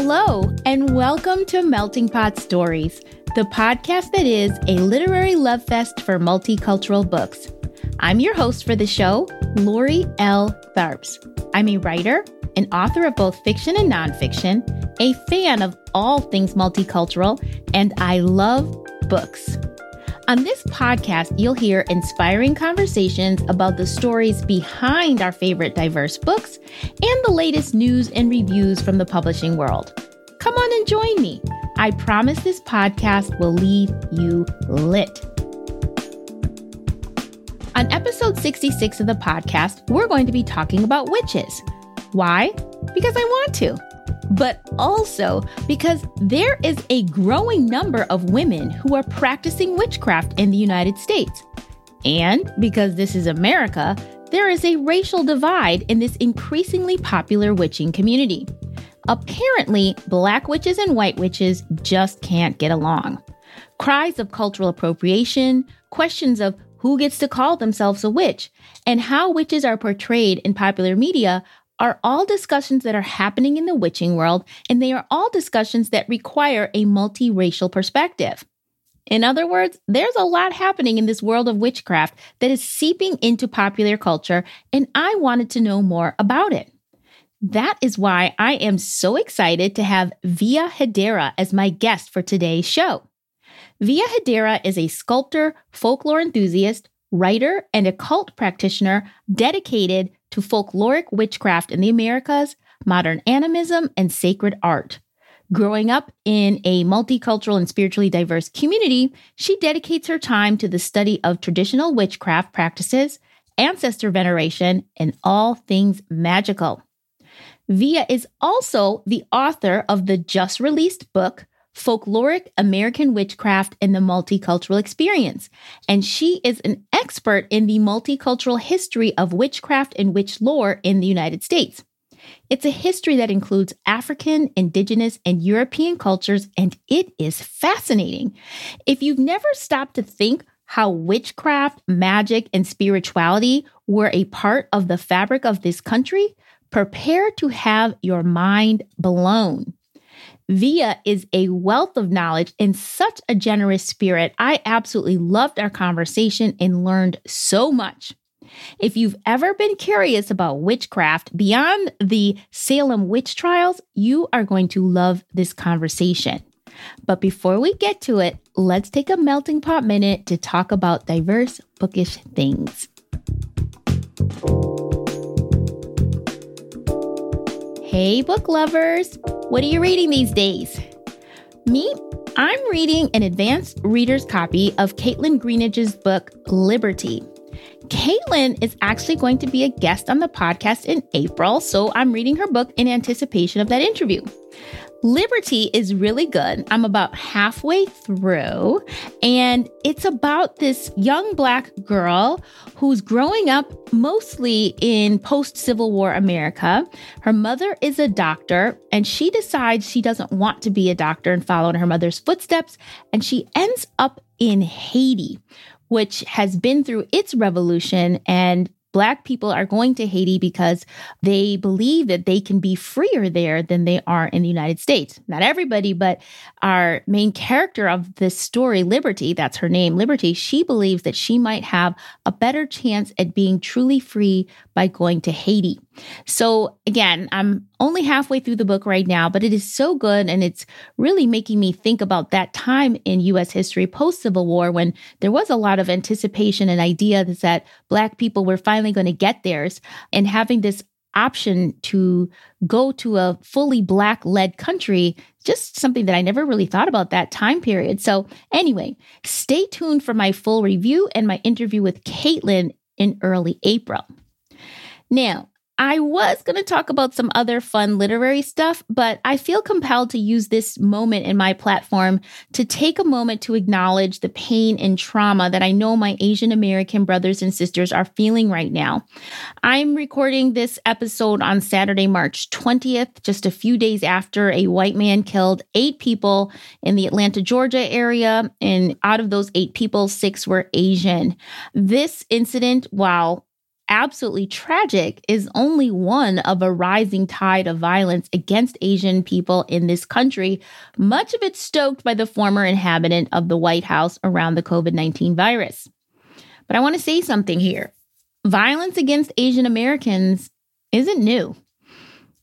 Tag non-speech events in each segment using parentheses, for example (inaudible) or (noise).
Hello, and welcome to Melting Pot Stories, the podcast that is a literary love fest for multicultural books. I'm your host for the show, Lori L. Tharps. I'm a writer, an author of both fiction and nonfiction, a fan of all things multicultural, and I love books. On this podcast, you'll hear inspiring conversations about the stories behind our favorite diverse books and the latest news and reviews from the publishing world. Come on and join me. I promise this podcast will leave you lit. On episode 66 of the podcast, we're going to be talking about witches. Why? Because I want to but also because there is a growing number of women who are practicing witchcraft in the United States. And because this is America, there is a racial divide in this increasingly popular witching community. Apparently, black witches and white witches just can't get along. Cries of cultural appropriation, questions of who gets to call themselves a witch, and how witches are portrayed in popular media are all discussions that are happening in the witching world, and they are all discussions that require a multiracial perspective. In other words, there's a lot happening in this world of witchcraft that is seeping into popular culture, and I wanted to know more about it. That is why I am so excited to have Via Hedera as my guest for today's show. Via Hedera is a sculptor, folklore enthusiast, writer, and occult practitioner dedicated to folkloric witchcraft in the Americas, modern animism, and sacred art. Growing up in a multicultural and spiritually diverse community, she dedicates her time to the study of traditional witchcraft practices, ancestor veneration, and all things magical. Via is also the author of the just released book, folkloric American witchcraft and the multicultural experience. And she is an expert in the multicultural history of witchcraft and witch lore in the United States. It's a history that includes African, Indigenous, and European cultures, and it is fascinating. If you've never stopped to think how witchcraft, magic, and spirituality were a part of the fabric of this country, prepare to have your mind blown. Via is a wealth of knowledge and such a generous spirit. I absolutely loved our conversation and learned so much. If you've ever been curious about witchcraft beyond the Salem witch trials, you are going to love this conversation. But before we get to it, let's take a melting pot minute to talk about diverse bookish things. Hey, book lovers! What are you reading these days? Me, I'm reading an advanced reader's copy of Kaitlyn Greenidge's book, Libertie. Kaitlyn is actually going to be a guest on the podcast in April, so I'm reading her book in anticipation of that interview. Libertie is really good. I'm about halfway through, and it's about this young black girl who's growing up mostly in post Civil War America. Her mother is a doctor, and she decides she doesn't want to be a doctor and follow in her mother's footsteps, and she ends up in Haiti, which has been through its revolution and Black people are going to Haiti because they believe that they can be freer there than they are in the United States. Not everybody, but our main character of this story, Libertie, that's her name, Libertie, she believes that she might have a better chance at being truly free by going to Haiti. So, again, I'm only halfway through the book right now, but it is so good. And it's really making me think about that time in US history post Civil War when there was a lot of anticipation and ideas that Black people were finally going to get theirs and having this option to go to a fully black led country just something that I never really thought about that time period. So, anyway, stay tuned for my full review and my interview with Kaitlyn in early April. Now, I was going to talk about some other fun literary stuff, but I feel compelled to use this moment in my platform to take a moment to acknowledge the pain and trauma that I know my Asian American brothers and sisters are feeling right now. I'm recording this episode on Saturday, March 20th, just a few days after a white man killed eight people in the Atlanta, Georgia area. And out of those eight people, six were Asian. This incident, while absolutely tragic is only one of a rising tide of violence against Asian people in this country, much of it stoked by the former inhabitant of the White House around the COVID 19 virus. But I want to say something here violence against Asian Americans isn't new,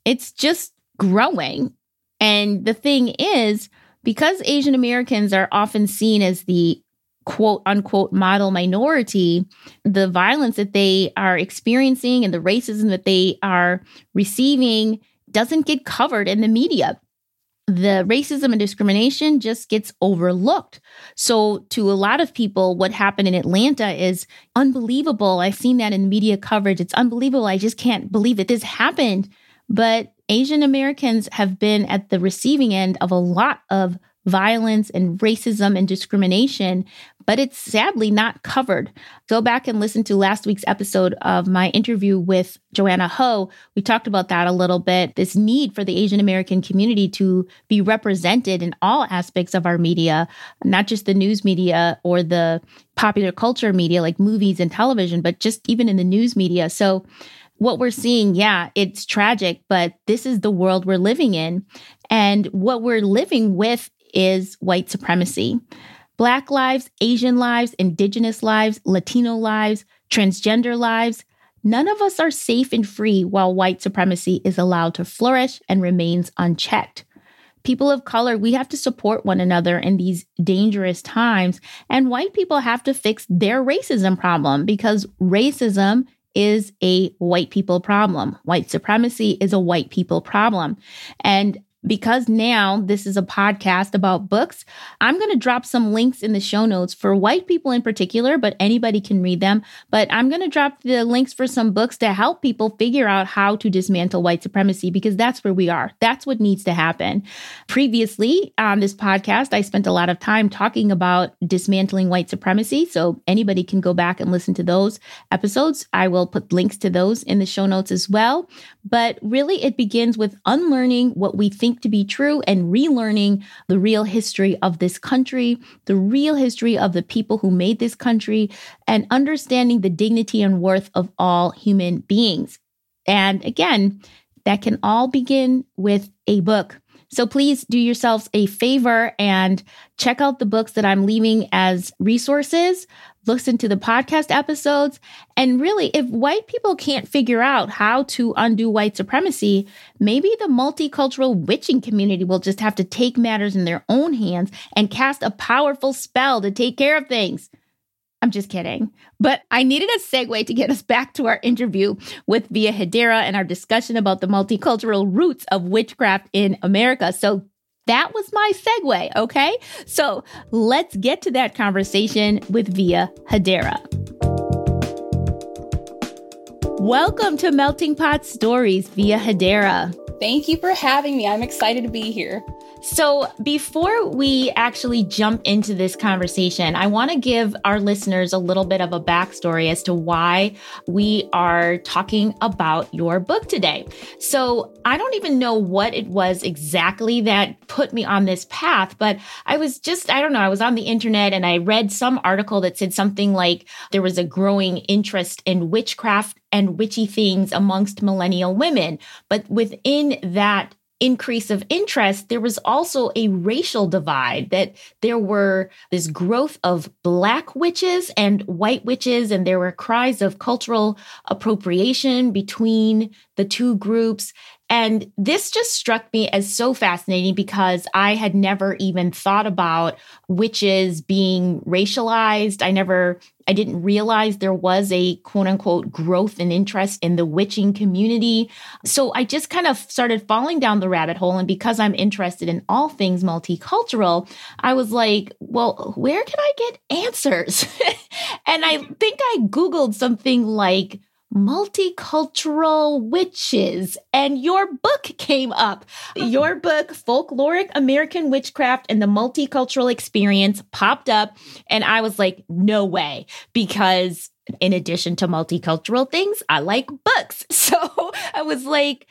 it's just growing. And the thing is, because Asian Americans are often seen as the quote unquote model minority, the violence that they are experiencing and the racism that they are receiving doesn't get covered in the media. The racism and discrimination just gets overlooked. So, to a lot of people, what happened in Atlanta is unbelievable. I've seen that in media coverage. It's unbelievable. I just can't believe that this happened. But Asian Americans have been at the receiving end of a lot of violence and racism and discrimination, but it's sadly not covered. Go back and listen to last week's episode of my interview with Joanna Ho. We talked about that a little bit this need for the Asian American community to be represented in all aspects of our media, not just the news media or the popular culture media like movies and television, but just even in the news media. So, what we're seeing, yeah, it's tragic, but this is the world we're living in. And what we're living with is white supremacy. Black lives, Asian lives, Indigenous lives, Latino lives, transgender lives, none of us are safe and free while white supremacy is allowed to flourish and remains unchecked. People of color, we have to support one another in these dangerous times, and white people have to fix their racism problem because racism is a white people problem. White supremacy is a white people problem. And because now this is a podcast about books, I'm going to drop some links in the show notes for white people in particular, but anybody can read them. But I'm going to drop the links for some books to help people figure out how to dismantle white supremacy because that's where we are. That's what needs to happen. Previously on this podcast, I spent a lot of time talking about dismantling white supremacy. So anybody can go back and listen to those episodes. I will put links to those in the show notes as well. But really, it begins with unlearning what we think to be true and relearning the real history of this country, the real history of the people who made this country, and understanding the dignity and worth of all human beings. And again, that can all begin with a book. So please do yourselves a favor and check out the books that I'm leaving as resources listen to the podcast episodes. And really, if white people can't figure out how to undo white supremacy, maybe the multicultural witching community will just have to take matters in their own hands and cast a powerful spell to take care of things. I'm just kidding. But I needed a segue to get us back to our interview with Via Hedera and our discussion about the multicultural roots of witchcraft in America. So that was my segue, okay? So let's get to that conversation with Via Hedera. Welcome to Melting Pot Stories Via Hedera. Thank you for having me. I'm excited to be here. So, before we actually jump into this conversation, I want to give our listeners a little bit of a backstory as to why we are talking about your book today. So, I don't even know what it was exactly that put me on this path, but I was just, I don't know, I was on the internet and I read some article that said something like there was a growing interest in witchcraft and witchy things amongst millennial women. But within that increase of interest, there was also a racial divide that there were this growth of black witches and white witches, and there were cries of cultural appropriation between the two groups. And this just struck me as so fascinating because I had never even thought about witches being racialized. I never, I didn't realize there was a quote unquote growth and interest in the witching community. So I just kind of started falling down the rabbit hole. And because I'm interested in all things multicultural, I was like, well, where can I get answers? (laughs) and I think I Googled something like, multicultural witches. And your book came up. Your book folkloric american witchcraft and the multicultural experience popped up. And i was like no way. Because in addition to multicultural things i like books. (laughs) So i was like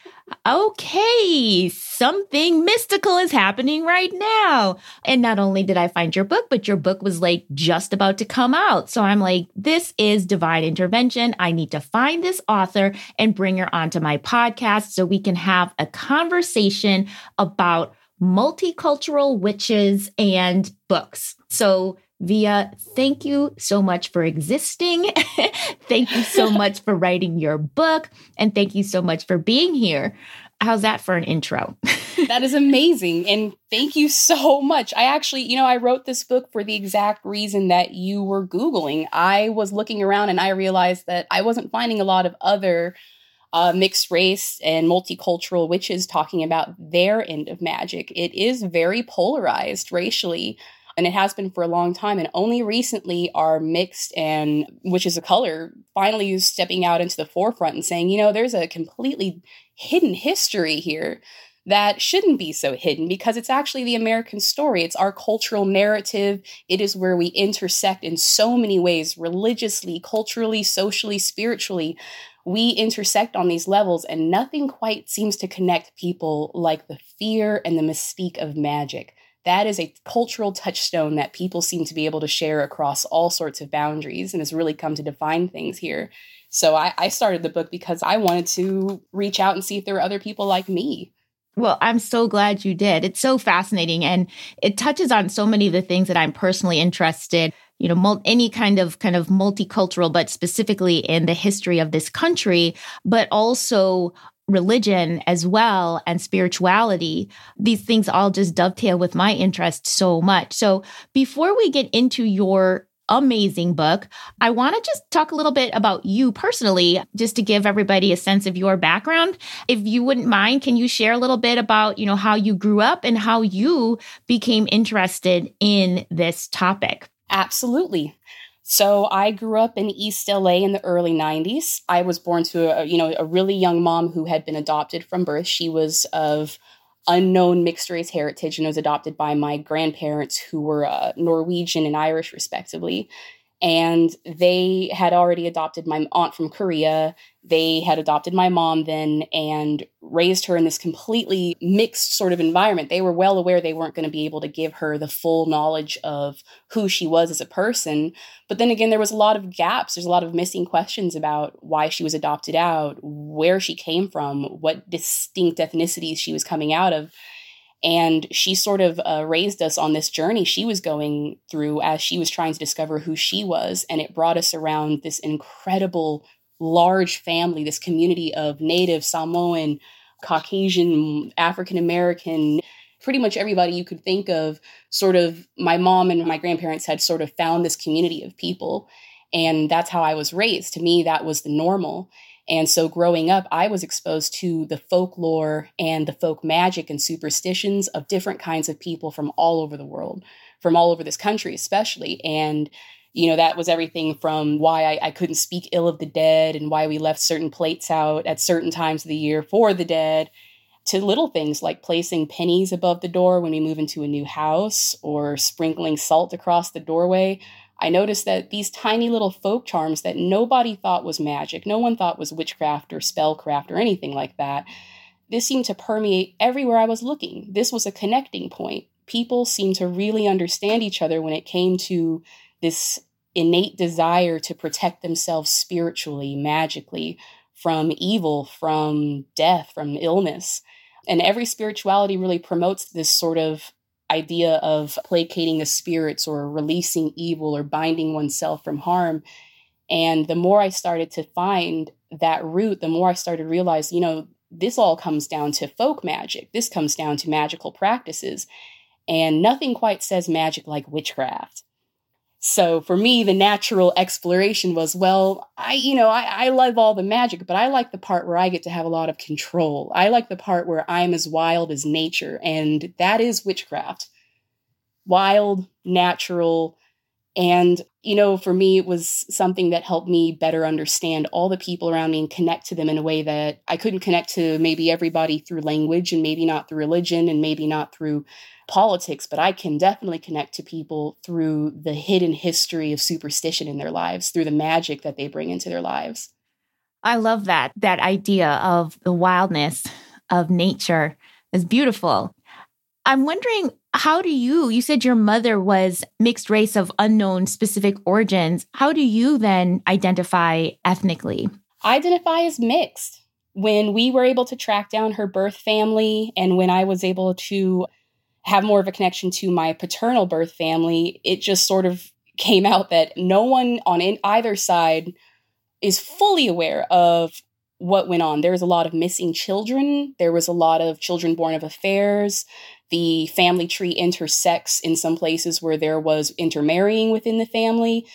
okay, something mystical is happening right now. And not only did I find your book, but your book was like just about to come out. So I'm like, this is divine intervention. I need to find this author and bring her onto my podcast so we can have a conversation about multicultural witches and books. So Via, thank you so much for existing. (laughs) thank you so (laughs) much for writing your book. And thank you so much for being here. How's that for an intro? (laughs) that is amazing. And thank you so much. I actually, you know, I wrote this book for the exact reason that you were Googling. I was looking around and I realized that I wasn't finding a lot of other uh, mixed race and multicultural witches talking about their end of magic. It is very polarized racially and it has been for a long time. And only recently are mixed and which is a color finally stepping out into the forefront and saying, you know, there's a completely hidden history here that shouldn't be so hidden because it's actually the American story. It's our cultural narrative. It is where we intersect in so many ways religiously, culturally, socially, spiritually. We intersect on these levels, and nothing quite seems to connect people like the fear and the mystique of magic that is a cultural touchstone that people seem to be able to share across all sorts of boundaries and has really come to define things here. So I, I started the book because I wanted to reach out and see if there were other people like me. Well, I'm so glad you did. It's so fascinating and it touches on so many of the things that I'm personally interested you know any kind of kind of multicultural but specifically in the history of this country but also religion as well and spirituality, these things all just dovetail with my interest so much. So before we get into your amazing book. I want to just talk a little bit about you personally, just to give everybody a sense of your background. If you wouldn't mind, can you share a little bit about, you know, how you grew up and how you became interested in this topic? Absolutely. So I grew up in East LA in the early 90s. I was born to a, you know, a really young mom who had been adopted from birth. She was of unknown mixed race heritage and was adopted by my grandparents who were uh, Norwegian and Irish respectively and they had already adopted my aunt from Korea. They had adopted my mom then and raised her in this completely mixed sort of environment. They were well aware they weren't going to be able to give her the full knowledge of who she was as a person. But then again, there was a lot of gaps. There's a lot of missing questions about why she was adopted out, where she came from, what distinct ethnicities she was coming out of. And she sort of uh, raised us on this journey she was going through as she was trying to discover who she was. And it brought us around this incredible, large family, this community of Native, Samoan, Caucasian, African American, pretty much everybody you could think of. Sort of, my mom and my grandparents had sort of found this community of people. And that's how I was raised. To me, that was the normal. And so growing up, I was exposed to the folklore and the folk magic and superstitions of different kinds of people from all over the world, from all over this country, especially. And, you know, that was everything from why I, I couldn't speak ill of the dead and why we left certain plates out at certain times of the year for the dead to little things like placing pennies above the door when we move into a new house or sprinkling salt across the doorway I noticed that these tiny little folk charms that nobody thought was magic, no one thought was witchcraft or spellcraft or anything like that, this seemed to permeate everywhere I was looking. This was a connecting point. People seemed to really understand each other when it came to this innate desire to protect themselves spiritually, magically, from evil, from death, from illness. And every spirituality really promotes this sort of idea of placating the spirits or releasing evil or binding oneself from harm. And the more I started to find that root, the more I started to realize, you know, this all comes down to folk magic. This comes down to magical practices. And nothing quite says magic like witchcraft. So for me, the natural exploration was, well, I, you know, I, I love all the magic, but I like the part where I get to have a lot of control. I like the part where I'm as wild as nature, and that is witchcraft. Wild, natural, and, you know, for me, it was something that helped me better understand all the people around me and connect to them in a way that I couldn't connect to maybe everybody through language and maybe not through religion and maybe not through politics, but I can definitely connect to people through the hidden history of superstition in their lives, through the magic that they bring into their lives. I love that, that idea of the wildness of nature. is beautiful. I'm wondering how do you you said your mother was mixed race of unknown specific origins how do you then identify ethnically i identify as mixed when we were able to track down her birth family and when i was able to have more of a connection to my paternal birth family it just sort of came out that no one on either side is fully aware of what went on. There was a lot of missing children. There was a lot of children born of affairs. The family tree intersects in some places where there was intermarrying within the family.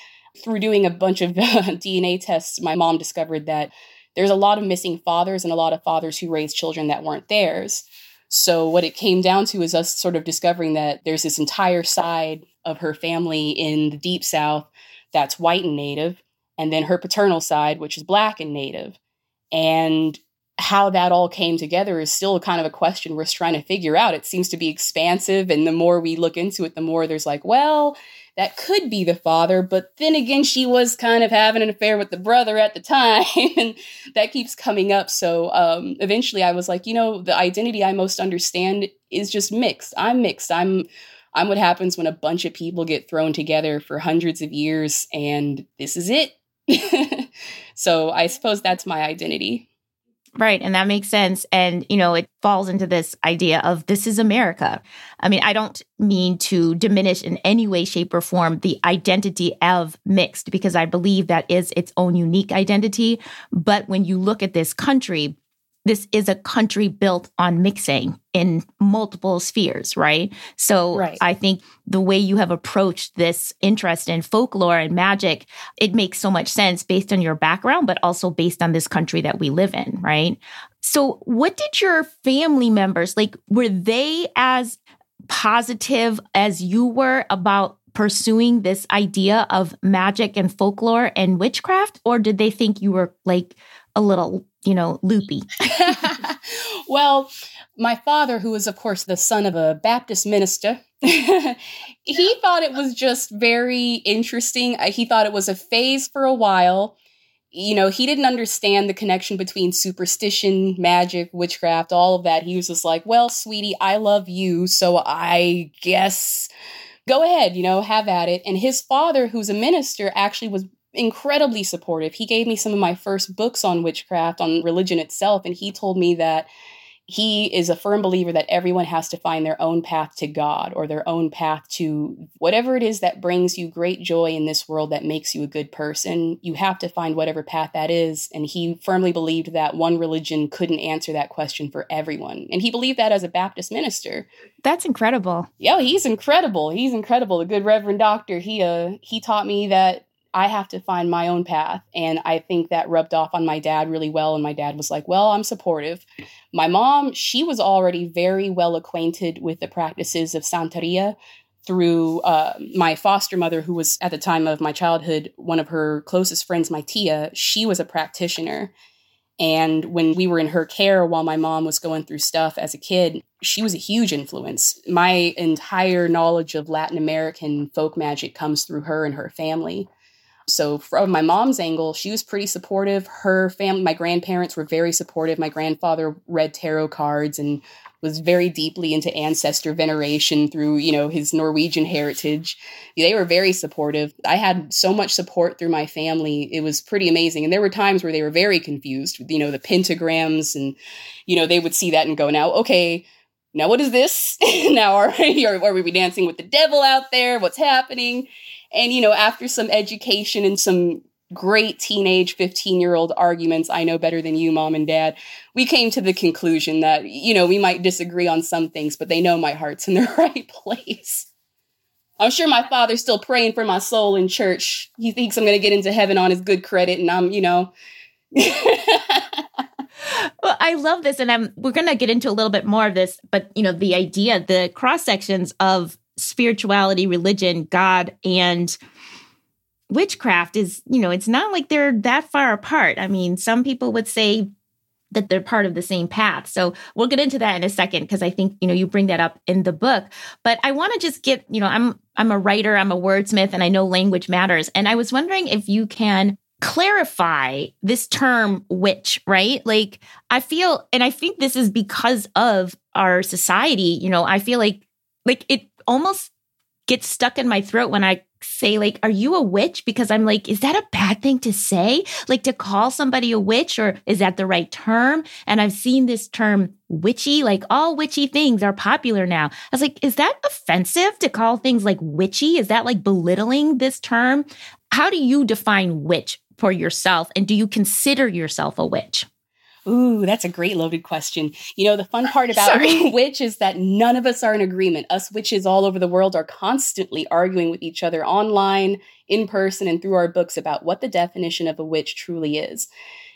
Through doing a bunch of (laughs) DNA tests, my mom discovered that there's a lot of missing fathers and a lot of fathers who raised children that weren't theirs. So, what it came down to is us sort of discovering that there's this entire side of her family in the deep south that's white and native, and then her paternal side, which is black and native. And how that all came together is still kind of a question we're trying to figure out. It seems to be expansive. And the more we look into it, the more there's like, well, that could be the father. But then again, she was kind of having an affair with the brother at the (laughs) time. and that keeps coming up. So um, eventually I was like, you know, the identity I most understand is just mixed. I'm mixed. I'm. I'm what happens when a bunch of people get thrown together for hundreds of years, and this is it. (laughs) so I suppose that's my identity. Right. And that makes sense. And, you know, it falls into this idea of this is America. I mean, I don't mean to diminish in any way, shape, or form the identity of mixed because I believe that is its own unique identity. But when you look at this country, this is a country built on mixing in multiple spheres, right? So right. I think the way you have approached this interest in folklore and magic, it makes so much sense based on your background, but also based on this country that we live in, right? So what did your family members like? Were they as positive as you were about pursuing this idea of magic and folklore and witchcraft? Or did they think you were like a little you know, loopy. (laughs) well, my father, who was, of course, the son of a Baptist minister, (laughs) he thought it was just very interesting. Uh, he thought it was a phase for a while. You know, he didn't understand the connection between superstition, magic, witchcraft, all of that. He was just like, well, sweetie, I love you. So I guess go ahead, you know, have at it. And his father, who's a minister, actually was incredibly supportive. He gave me some of my first books on witchcraft, on religion itself, and he told me that he is a firm believer that everyone has to find their own path to God or their own path to whatever it is that brings you great joy in this world that makes you a good person. You have to find whatever path that is. And he firmly believed that one religion couldn't answer that question for everyone. And he believed that as a Baptist minister. That's incredible. Yeah, he's incredible. He's incredible. The good Reverend Doctor. He uh he taught me that I have to find my own path. And I think that rubbed off on my dad really well. And my dad was like, Well, I'm supportive. My mom, she was already very well acquainted with the practices of Santeria through uh, my foster mother, who was at the time of my childhood one of her closest friends, my tia. She was a practitioner. And when we were in her care while my mom was going through stuff as a kid, she was a huge influence. My entire knowledge of Latin American folk magic comes through her and her family. So from my mom's angle, she was pretty supportive. Her family, my grandparents were very supportive. My grandfather read tarot cards and was very deeply into ancestor veneration through, you know, his Norwegian heritage. They were very supportive. I had so much support through my family. It was pretty amazing. And there were times where they were very confused with, you know, the pentagrams and, you know, they would see that and go, now, okay, now what is this? (laughs) now are, are we dancing with the devil out there? What's happening? And, you know, after some education and some great teenage 15 year old arguments, I know better than you, mom and dad, we came to the conclusion that, you know, we might disagree on some things, but they know my heart's in the (laughs) right place. I'm sure my father's still praying for my soul in church. He thinks I'm going to get into heaven on his good credit, and I'm, you know. (laughs) well, I love this, and I'm. We're going to get into a little bit more of this, but you know, the idea, the cross sections of spirituality, religion, God, and witchcraft is, you know, it's not like they're that far apart. I mean, some people would say that they're part of the same path. So we'll get into that in a second because I think, you know, you bring that up in the book. But I want to just get, you know, I'm I'm a writer, I'm a wordsmith and I know language matters. And I was wondering if you can clarify this term witch, right? Like, I feel, and I think this is because of our society, you know, I feel like, like it almost gets stuck in my throat when I say like are you a witch? Because i'm like is that a bad thing to say? Like to call somebody a witch or is that the right term? And i've seen this term witchy like all witchy things are popular now. I was like is that offensive to call things like witchy? Is that like belittling this term? How do you define witch for yourself and do you consider yourself a witch Ooh, that's a great loaded question. You know, the fun part (laughs) about (laughs) witch is that none of us are in agreement. Us witches all over the world are constantly arguing with each other online, in person, and through our books about what the definition of a witch truly is.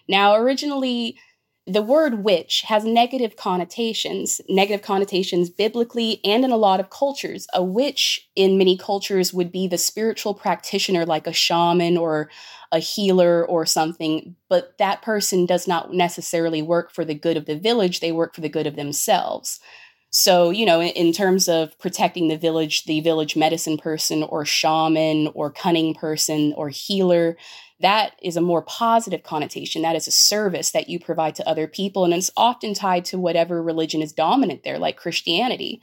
Now, originally, the word witch has negative connotations, negative connotations biblically and in a lot of cultures. A witch in many cultures would be the spiritual practitioner, like a shaman or a healer or something, but that person does not necessarily work for the good of the village, they work for the good of themselves. So, you know, in, terms of protecting the village, the village medicine person or shaman or cunning person or healer, that is a more positive connotation. That is a service that you provide to other people. And it's often tied to whatever religion is dominant there, like Christianity.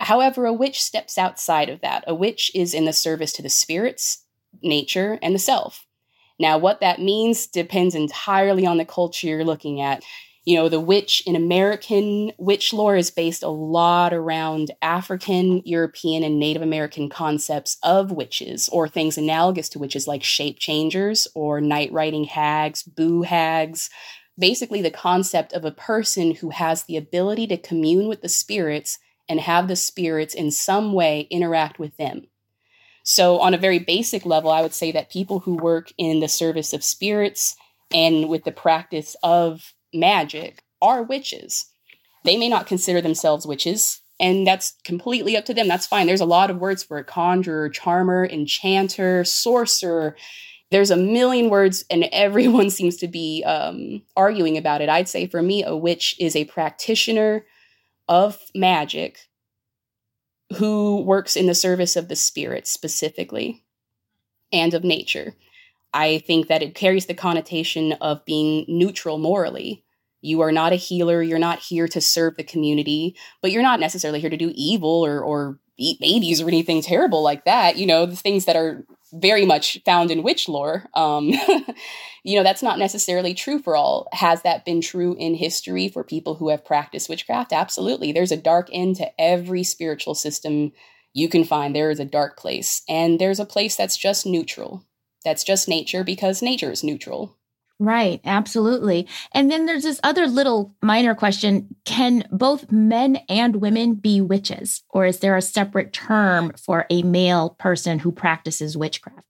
However, a witch steps outside of that. A witch is in the service to the spirits, nature, and the self. Now, what that means depends entirely on the culture you're looking at. You know, the witch in American witch lore is based a lot around African, European, and Native American concepts of witches, or things analogous to witches like shape changers or night riding hags, boo hags. Basically, the concept of a person who has the ability to commune with the spirits and have the spirits in some way interact with them. So, on a very basic level, I would say that people who work in the service of spirits and with the practice of magic are witches. They may not consider themselves witches, and that's completely up to them. That's fine. There's a lot of words for a conjurer, charmer, enchanter, sorcerer. There's a million words, and everyone (laughs) seems to be um, arguing about it. I'd say for me, a witch is a practitioner of magic who works in the service of the spirit specifically and of nature. I think that it carries the connotation of being neutral morally. You are not a healer, you're not here to serve the community, but you're not necessarily here to do evil or, or eat babies or anything terrible like that. You know, the things that are very much found in witch lore. Um, (laughs) you know, that's not necessarily true for all. Has that been true in history for people who have practiced witchcraft? Absolutely. There's a dark end to every spiritual system you can find. There is a dark place, and there's a place that's just neutral. That's just nature because nature is neutral. Right, absolutely. And then there's this other little minor question Can both men and women be witches? Or is there a separate term for a male person who practices witchcraft?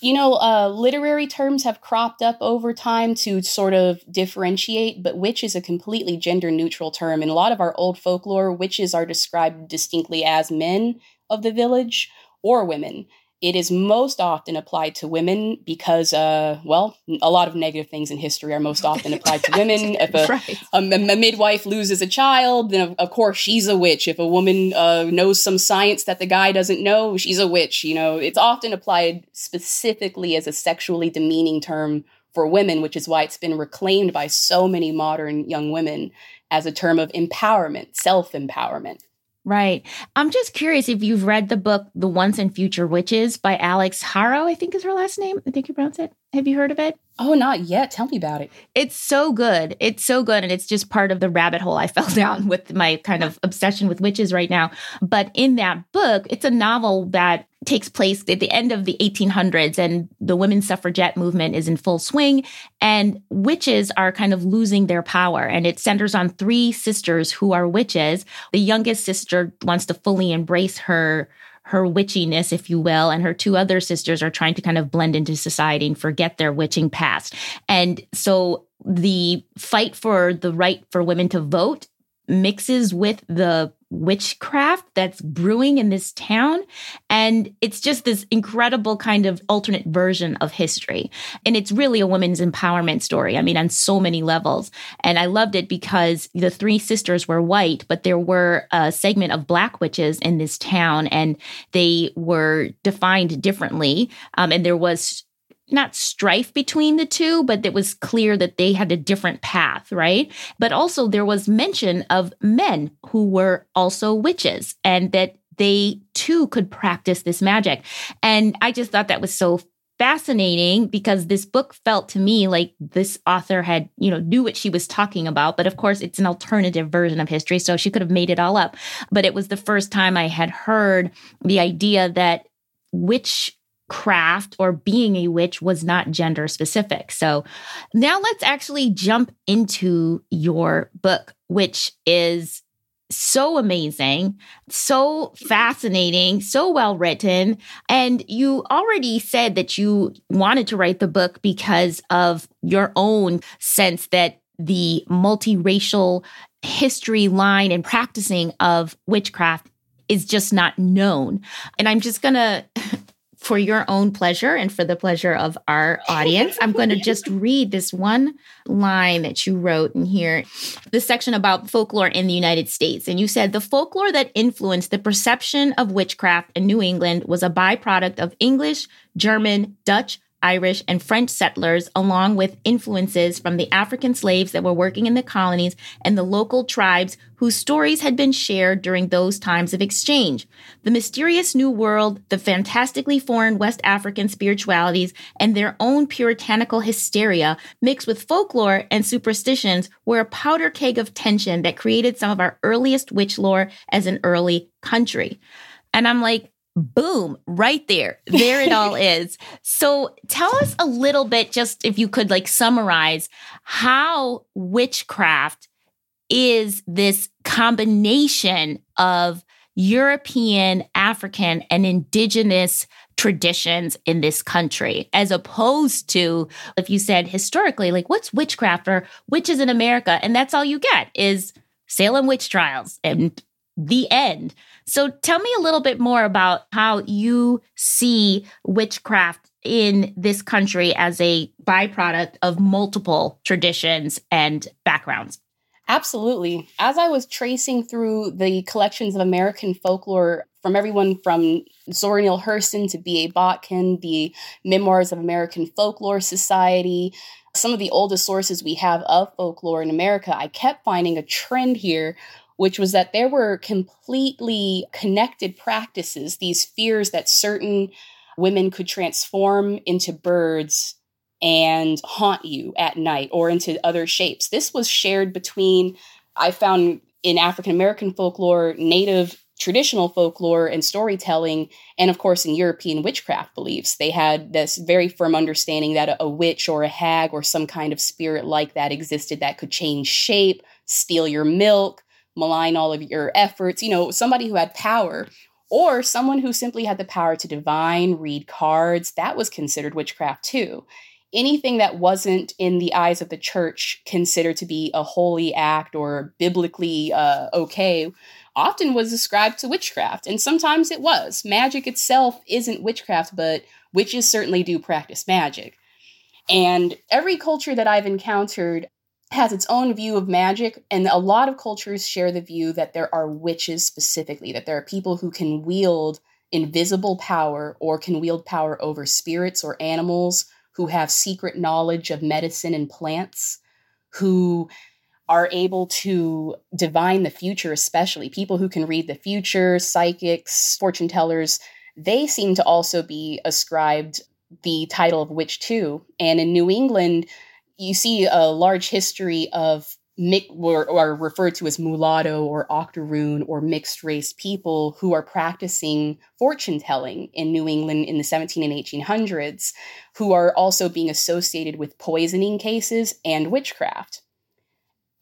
You know, uh, literary terms have cropped up over time to sort of differentiate, but witch is a completely gender neutral term. In a lot of our old folklore, witches are described distinctly as men of the village or women. It is most often applied to women because, uh, well, a lot of negative things in history are most often (laughs) applied to women. If a, right. a, a, midwife loses a child, then of, course she's a witch. If a woman uh, knows some science that the guy doesn't know, she's a witch. You know, it's often applied specifically as a sexually demeaning term for women, which is why it's been reclaimed by so many modern young women as a term of empowerment, self empowerment. Right. I'm just curious if you've read the book The Once and Future Witches by Alix Harrow, I think is her last name. I think you pronounce it. Have you heard of it? Oh, not yet. Tell me about it. It's so good. It's so good. And it's just part of the rabbit hole I (laughs) fell down with my kind of obsession with witches right now. But in that book, it's a novel that takes place at the end of the 1800s and the women's suffragette movement is in full swing and witches are kind of losing their power and it centers on three sisters who are witches the youngest sister wants to fully embrace her her witchiness, if you will, and her two other sisters are trying to kind of blend into society and forget their witching past. And so the fight for the right for women to vote mixes with the witchcraft that's brewing in this town. And it's just this incredible kind of alternate version of history. And it's really a women's empowerment story. I mean, on so many levels. And I loved it because the three sisters were white, but there were a segment of black witches in this town and they were defined differently. Um, and there was not strife between the two, but it was clear that they had a different path, right? But also there was mention of men who were also witches and that they too could practice this magic. And I just thought that was so fascinating because this book felt to me like this author had, you know, knew what she was talking about. But of course, it's an alternative version of history. So she could have made it all up. But it was the first time I had heard the idea that witchcraft or being a witch was not gender specific. So now let's actually jump into your book, which is so amazing, so fascinating, so well written. And you already said that you wanted to write the book because of your own sense that the multiracial history line and practicing of witchcraft is just not known. And I'm just going (laughs) to for your own pleasure and for the pleasure of our (laughs) audience, I'm going to just read this one line that you wrote in here, the section about folklore in the United States. And you said the folklore that influenced the perception of witchcraft in New England was a byproduct of English, German, Dutch, Irish, and French settlers, along with influences from the African slaves that were working in the colonies and the local tribes whose stories had been shared during those times of exchange. The mysterious New World, the fantastically foreign West African spiritualities, and their own puritanical hysteria mixed with folklore and superstitions were a powder keg of tension that created some of our earliest witch lore as an early country. And I'm like, boom right there. There it all (laughs) is. So tell us a little bit just if you could like summarize how witchcraft is this combination of european african and indigenous traditions in this country as opposed to if you said historically like what's witchcraft or witches in america? And that's all you get is salem witch trials and the end so tell me a little bit more about how you see witchcraft in this country as a byproduct of multiple traditions and backgrounds. Absolutely. As I was tracing through the collections of American folklore from everyone from Zora Neale Hurston to B.A. Botkin, the Memoirs of American Folklore Society, some of the oldest sources we have of folklore in America, I kept finding a trend here which was that there were completely connected practices, these fears that certain women could transform into birds and haunt you at night or into other shapes. This was shared between, I found in African American folklore, Native traditional folklore and storytelling, and of course in European witchcraft beliefs. They had this very firm understanding that a, a witch or a hag or some kind of spirit like that existed that could change shape, steal your milk, malign all of your efforts, you know, somebody who had power or someone who simply had the power to divine, read cards, that was considered witchcraft too. Anything that wasn't in the eyes of the church considered to be a holy act or biblically uh, okay often was ascribed to witchcraft. And sometimes it was. Magic itself isn't witchcraft, but witches certainly do practice magic. And every culture that I've encountered has its own view of magic, and a lot of cultures share the view that there are witches specifically, that there are people who can wield invisible power or can wield power over spirits or animals, who have secret knowledge of medicine and plants, who are able to divine the future, especially people who can read the future, psychics, fortune tellers. They seem to also be ascribed the title of witch too. And in New England, you see a large history of mi- or, or referred to as mulatto or octoroon or mixed race people who are practicing fortune telling in New England in the 17 and 1800s, who are also being associated with poisoning cases and witchcraft.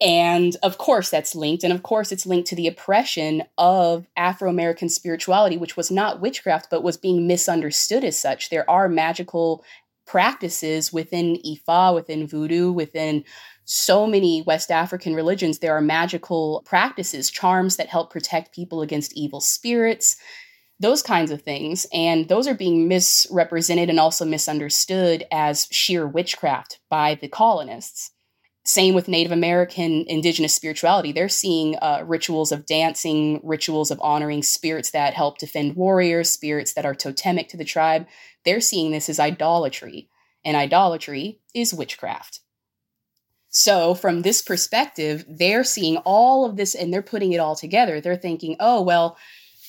And of course, that's linked. And of course, it's linked to the oppression of Afro American spirituality, which was not witchcraft, but was being misunderstood as such. There are magical practices within Ifa, within voodoo, within so many West African religions, there are magical practices, charms that help protect people against evil spirits, those kinds of things. And those are being misrepresented and also misunderstood as sheer witchcraft by the colonists. Same with Native American indigenous spirituality. They're seeing uh, rituals of dancing, rituals of honoring spirits that help defend warriors, spirits that are totemic to the tribe they're seeing this as idolatry. and idolatry is witchcraft. So, from this perspective, they're seeing all of this and they're putting it all together. They're thinking, oh, well,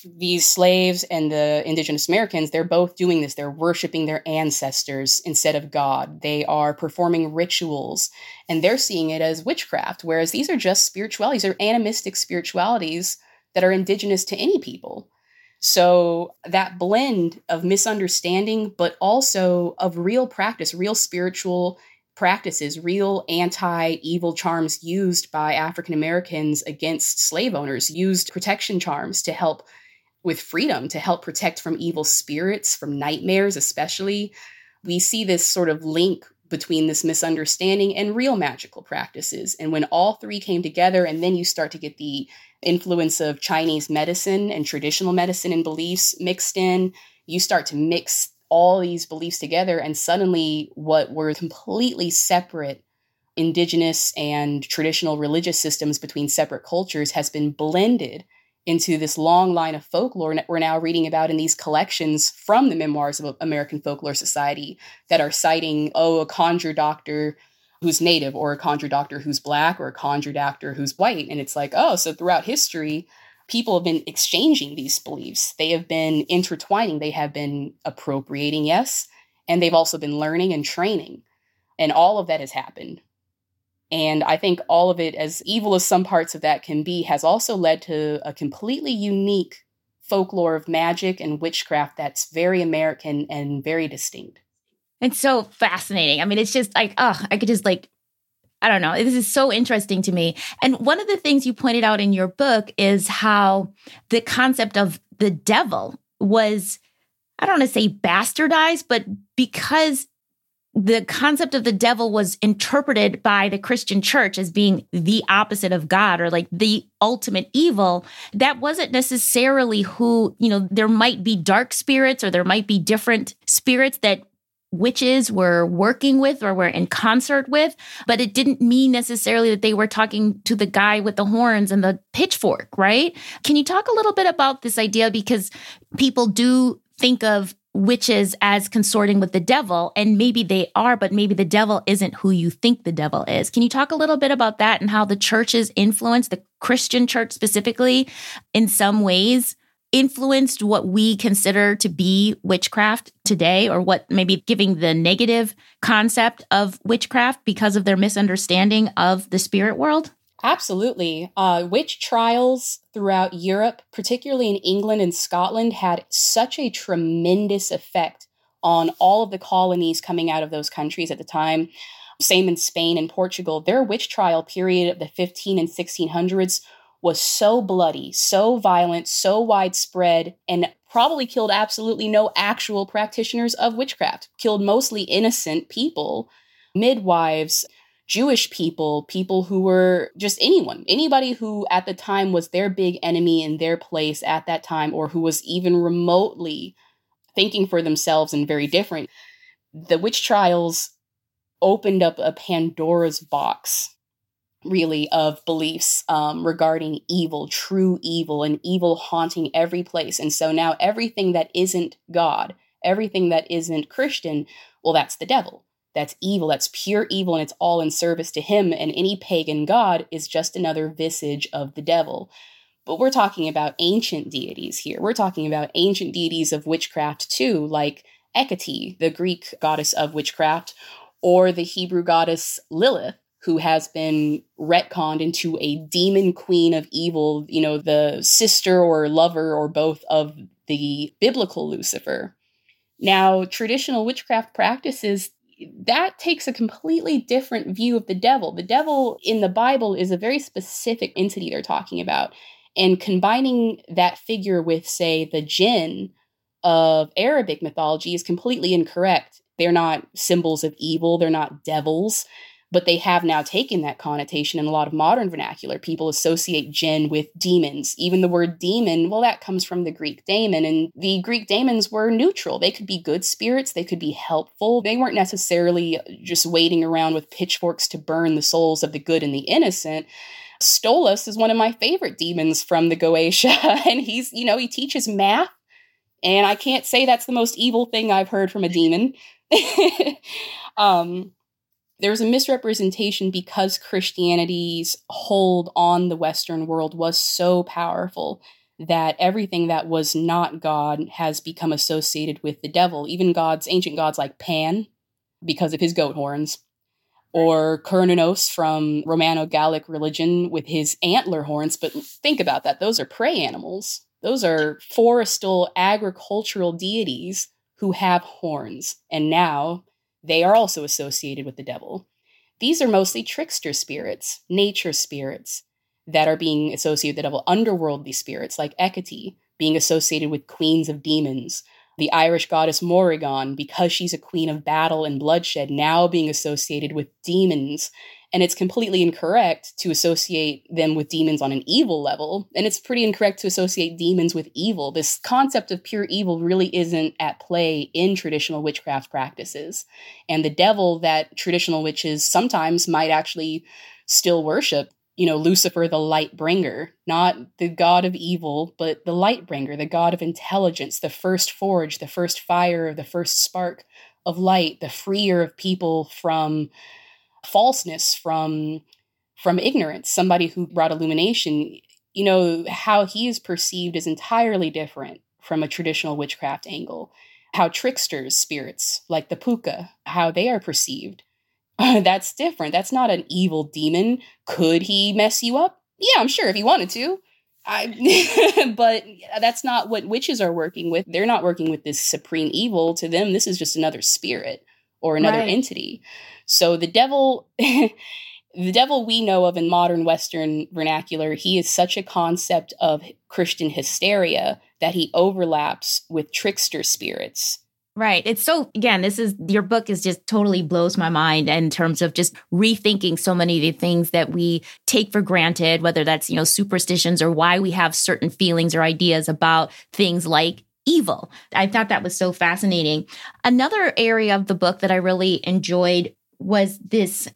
these slaves and the indigenous Americans, they're both doing this. They're worshiping their ancestors instead of God. They are performing rituals and they're seeing it as witchcraft, whereas these are just spiritualities, they're animistic spiritualities that are indigenous to any people. So that blend of misunderstanding, but also of real practice, real spiritual practices, real anti evil charms used by African Americans against slave owners, used protection charms to help with freedom, to help protect from evil spirits, from nightmares, especially. We see this sort of link between this misunderstanding and real magical practices. And when all three came together, and then you start to get the influence of Chinese medicine and traditional medicine and beliefs mixed in, you start to mix all these beliefs together and suddenly what were completely separate indigenous and traditional religious systems between separate cultures has been blended into this long line of folklore that we're now reading about in these collections from the memoirs of American Folklore Society that are citing, oh, a conjure doctor who's native, or a conjure doctor who's black, or a conjure doctor who's white. And it's like, oh, so throughout history, people have been exchanging these beliefs. They have been intertwining, they have been appropriating, yes, and they've also been learning and training. And all of that has happened. And I think all of it, as evil as some parts of that can be, has also led to a completely unique folklore of magic and witchcraft that's very American and very distinct. It's so fascinating. I mean, it's just like, oh, I could just like I don't know. This is so interesting to me. And one of the things you pointed out in your book is how the concept of the devil was, I don't want to say bastardized, but because the concept of the devil was interpreted by the Christian church as being the opposite of God or like the ultimate evil, that wasn't necessarily who, you know, there might be dark spirits or there might be different spirits that witches were working with or were in concert with, but it didn't mean necessarily that they were talking to the guy with the horns and the pitchfork, right? Can you talk a little bit about this idea? Because people do think of witches as consorting with the devil, and maybe they are, but maybe the devil isn't who you think the devil is. Can you talk a little bit about that and how the church's influence, the Christian church specifically, in some ways, influenced what we consider to be witchcraft today, or what maybe giving the negative concept of witchcraft because of their misunderstanding of the spirit world? Absolutely. Uh, witch trials throughout Europe, particularly in England and Scotland, had such a tremendous effect on all of the colonies coming out of those countries at the time. Same in Spain and Portugal. Their witch trial period of the 15 and 1600s was so bloody, so violent, so widespread, and probably killed absolutely no actual practitioners of witchcraft, killed mostly innocent people, midwives, Jewish people, people who were just anyone, anybody who at the time was their big enemy in their place at that time, or who was even remotely thinking for themselves and very different. The witch trials opened up a Pandora's box really of beliefs um, regarding evil, true evil, and evil haunting every place. And so now everything that isn't God, everything that isn't Christian, well, that's the devil. That's evil. That's pure evil, and it's all in service to him. And any pagan god is just another visage of the devil. But we're talking about ancient deities here. We're talking about ancient deities of witchcraft too, like Hecate, the Greek goddess of witchcraft, or the Hebrew goddess Lilith, who has been retconned into a demon queen of evil, you know, the sister or lover or both of the biblical Lucifer. Now, traditional witchcraft practices that takes a completely different view of the devil. The devil in the Bible is a very specific entity they're talking about. And combining that figure with, say, the jinn of Arabic mythology is completely incorrect. They're not symbols of evil, they're not devils but they have now taken that connotation in a lot of modern vernacular. People associate jinn with demons. Even the word demon, well, that comes from the Greek daemon, and the Greek daemons were neutral. They could be good spirits, they could be helpful. They weren't necessarily just waiting around with pitchforks to burn the souls of the good and the innocent. Stolas is one of my favorite demons from the Goetia, (laughs) and he's, you know, he teaches math. And I can't say that's the most evil thing I've heard from a demon (laughs) um, there was a misrepresentation because Christianity's hold on the Western world was so powerful that everything that was not God has become associated with the devil, even gods, ancient gods like Pan, because of his goat horns, or Cernunnos from Romano Gallic religion with his antler horns. But think about that, those are prey animals. Those are forestal agricultural deities who have horns. And now they are also associated with the devil. These are mostly trickster spirits, nature spirits that are being associated with the devil, underworldly spirits like Hecate being associated with queens of demons, the Irish goddess Morrigan, because she's a queen of battle and bloodshed, now being associated with demons and it's completely incorrect to associate them with demons on an evil level. And it's pretty incorrect to associate demons with evil. This concept of pure evil really isn't at play in traditional witchcraft practices. And the devil that traditional witches sometimes might actually still worship you know, Lucifer, the light bringer, not the god of evil, but the light bringer, the god of intelligence, the first forge, the first fire, the first spark of light, the freer of people from falseness from from ignorance somebody who brought illumination you know how he is perceived is entirely different from a traditional witchcraft angle how tricksters spirits like the puka how they are perceived (laughs) that's different that's not an evil demon could he mess you up yeah i'm sure if he wanted to I, (laughs) but that's not what witches are working with. They're not working with this supreme evil. To them, this is just another spirit or another right. entity. So the devil, (laughs) the devil we know of in modern Western vernacular, he is such a concept of Christian hysteria that he overlaps with trickster spirits. Right. It's so, again, this is your book is just totally blows my mind in terms of just rethinking so many of the things that we take for granted, whether that's, you know, superstitions or why we have certain feelings or ideas about things like evil. I thought that was so fascinating. Another area of the book that I really enjoyed was this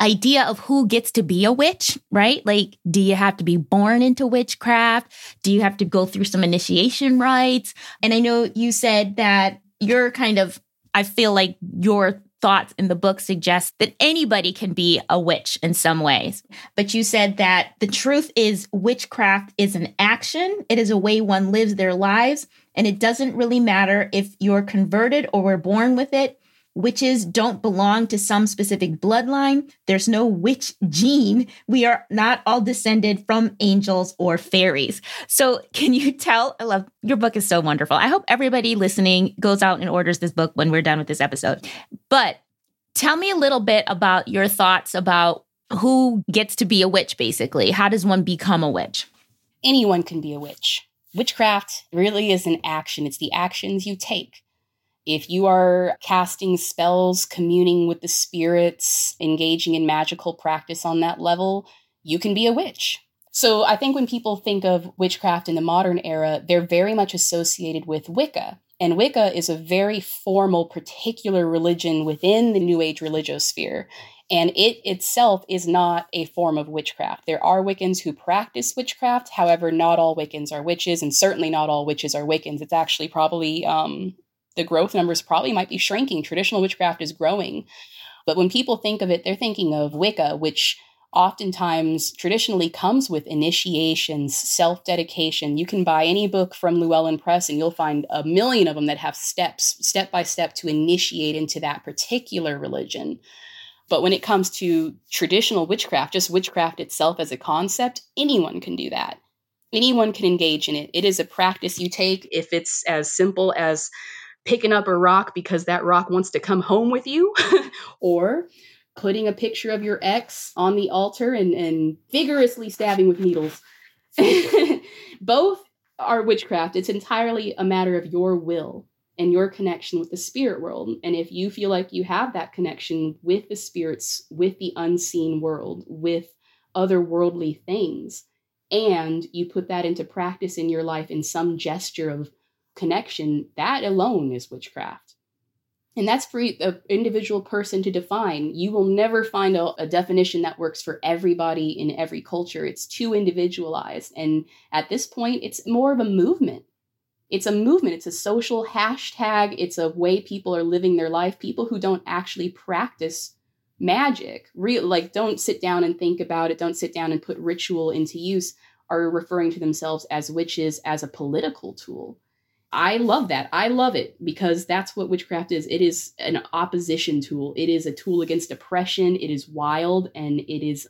idea of who gets to be a witch, right? Like, do you have to be born into witchcraft? Do you have to go through some initiation rites? And I know you said that you're kind of, I feel like your thoughts in the book suggest that anybody can be a witch in some ways. But you said that the truth is witchcraft is an action, it is a way one lives their lives. And it doesn't really matter if you're converted or were born with it. Witches don't belong to some specific bloodline. There's no witch gene. We are not all descended from angels or fairies. So, can you tell? I love your book is so wonderful. I hope everybody listening goes out and orders this book when we're done with this episode. But tell me a little bit about your thoughts about who gets to be a witch, basically. How does one become a witch? Anyone can be a witch. Witchcraft really is an action, it's the actions you take. If you are casting spells, communing with the spirits, engaging in magical practice on that level, you can be a witch. So I think when people think of witchcraft in the modern era, they're very much associated with Wicca. And Wicca is a very formal, particular religion within the New Age religiosphere. And it itself is not a form of witchcraft. There are Wiccans who practice witchcraft. However, not all Wiccans are witches, and certainly not all witches are Wiccans. It's actually probably um, the growth numbers probably might be shrinking. Traditional witchcraft is growing. But when people think of it, they're thinking of Wicca, which oftentimes traditionally comes with initiations, self dedication. You can buy any book from Llewellyn Press and you'll find a million of them that have steps, step by step, to initiate into that particular religion. But when it comes to traditional witchcraft, just witchcraft itself as a concept, anyone can do that. Anyone can engage in it. It is a practice you take if it's as simple as picking up a rock because that rock wants to come home with you, (laughs) or putting a picture of your ex on the altar and, and vigorously stabbing with needles. (laughs) Both are witchcraft. It's entirely a matter of your will and your connection with the spirit world. And if you feel like you have that connection with the spirits, with the unseen world, with otherworldly things, and you put that into practice in your life in some gesture of connection, that alone is witchcraft. And that's for the individual person to define. You will never find a, a, definition that works for everybody in every culture. It's too individualized. And at this point, it's more of a movement. it's a movement, it's a social hashtag, it's a way people are living their life. People who don't actually practice magic, real like don't sit down and think about it, don't sit down and put ritual into use, are referring to themselves as witches as a political tool. I love that. I love it because that's what witchcraft is. It is an opposition tool. It is a tool against oppression. It is wild and it is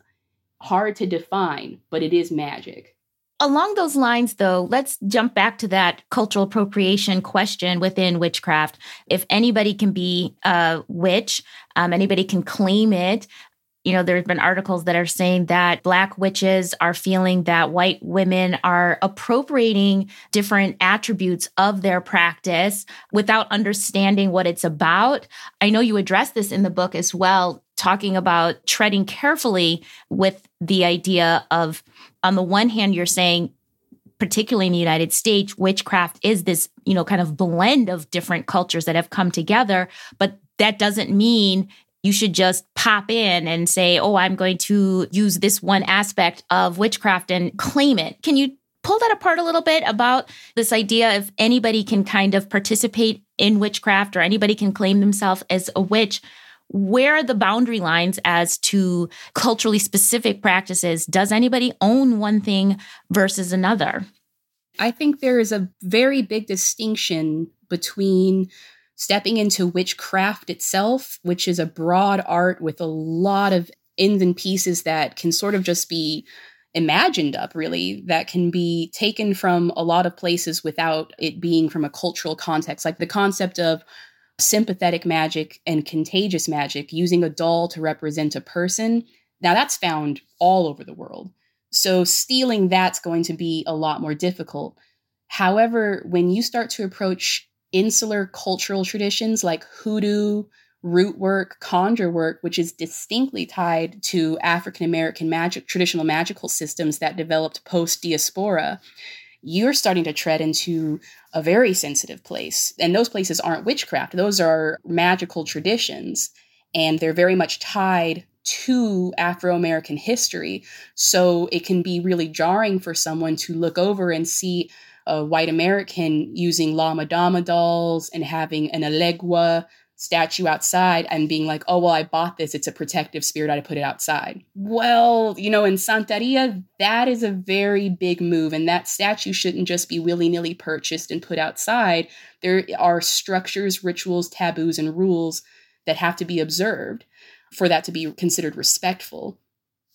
hard to define, but it is magic. Along those lines, though, let's jump back to that cultural appropriation question within witchcraft. If anybody can be a witch, um, anybody can claim it. You know, there's been articles that are saying that Black witches are feeling that white women are appropriating different attributes of their practice without understanding what it's about. I know you address this in the book as well, talking about treading carefully with the idea of on the one hand, you're saying, particularly in the United States, witchcraft is this, you know, kind of blend of different cultures that have come together. But that doesn't mean you should just pop in and say, oh, I'm going to use this one aspect of witchcraft and claim it. Can you pull that apart a little bit about this idea of anybody can kind of participate in witchcraft or anybody can claim themselves as a witch where are the boundary lines as to culturally specific practices? Does anybody own one thing versus another? I think there is a very big distinction between stepping into witchcraft itself, which is a broad art with a lot of ends and pieces that can sort of just be imagined up, really, that can be taken from a lot of places without it being from a cultural context. Like the concept of sympathetic magic and contagious magic using a doll to represent a person. Now, that's found all over the world. So, stealing that's going to be a lot more difficult. However, when you start to approach insular cultural traditions like hoodoo, root work, conjure work, which is distinctly tied to African American magic, traditional magical systems that developed post diaspora, you're starting to tread into a very sensitive place. And those places aren't witchcraft, those are magical traditions. And they're very much tied to Afro American history. So it can be really jarring for someone to look over and see a white American using La Madama dolls and having an Elegua statue outside and being like, oh, well, I bought this. It's a protective spirit. I put it outside. Well, you know, in Santeria, that is a very big move. And that statue shouldn't just be willy nilly purchased and put outside. There are structures, rituals, taboos, and rules that have to be observed for that to be considered respectful.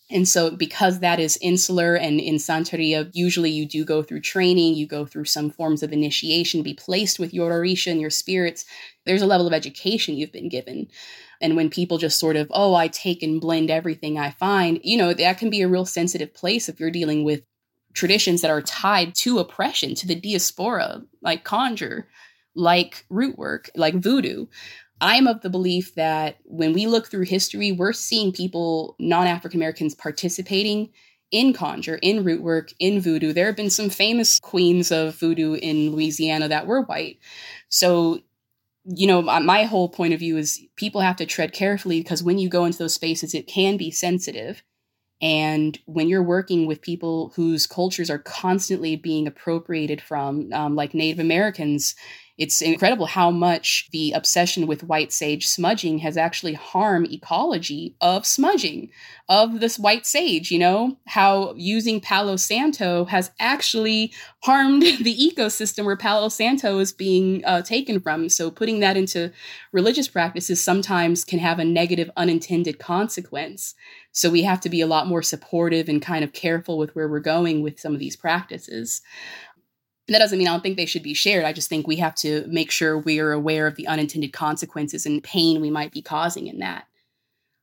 And so, because that is insular and in Santeria, usually you do go through training, you go through some forms of initiation, be placed with your Orisha and your spirits. There's a level of education you've been given. And when people just sort of, oh, I take and blend everything I find, you know, that can be a real sensitive place if you're dealing with traditions that are tied to oppression, to the diaspora, like conjure, like root work, like voodoo. I'm of the belief that when we look through history, we're seeing people, non African Americans, participating in conjure, in root work, in voodoo. There have been some famous queens of voodoo in Louisiana that were white. So, you know, my whole point of view is people have to tread carefully because when you go into those spaces, it can be sensitive. And when you're working with people whose cultures are constantly being appropriated from, um, like Native Americans, it's incredible how much the obsession with white sage smudging has actually harmed ecology of smudging of this white sage you know? How using palo santo has actually harmed (laughs) the ecosystem where palo santo is being uh, taken from. So putting that into religious practices sometimes can have a negative unintended consequence. So we have to be a lot more supportive and kind of careful with where we're going with some of these practices that doesn't mean I don't think they should be shared. I just think we have to make sure we are aware of the unintended consequences and pain we might be causing in that.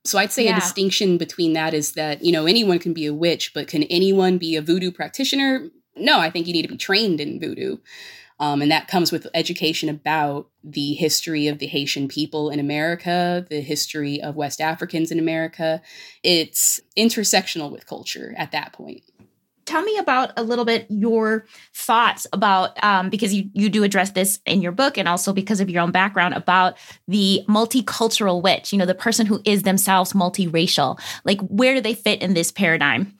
So I'd say yeah. a distinction between that is that, you know, anyone can be a witch, but can anyone be a voodoo practitioner? No, I think you need to be trained in voodoo. Um, and that comes with education about the history of the Haitian people in America, the history of West Africans in America. It's intersectional with culture at that point tell me about a little bit your thoughts about um, because you you do address this in your book and also because of your own background about the multicultural witch you know the person who is themselves multiracial. Like where do they fit in this paradigm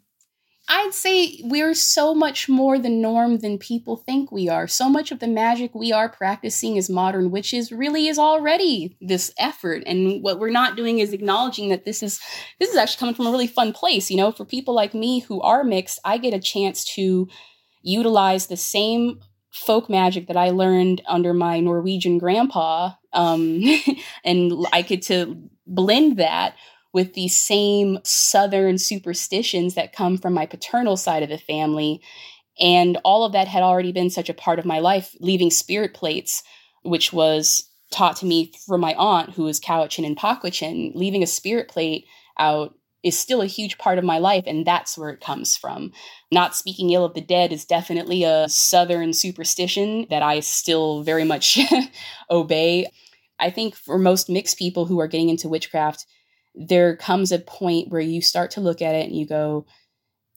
I'd say we're so much more the norm than people think we are. So much of the magic we are practicing as modern witches really is already this effort. And what we're not doing is acknowledging that this is this is actually coming from a really fun place. You know, for people like me who are mixed, I get a chance to utilize the same folk magic that I learned under my Norwegian grandpa. Um, (laughs) and I get to blend that with these same Southern superstitions that come from my paternal side of the family. And all of that had already been such a part of my life, leaving spirit plates, which was taught to me from my aunt, who was Cowichan and Paquichan. Leaving a spirit plate out is still a huge part of my life, and that's where it comes from. Not speaking ill of the dead is definitely a Southern superstition that I still very much (laughs) obey. I think for most mixed people who are getting into witchcraft, there comes a point where you start to look at it and you go,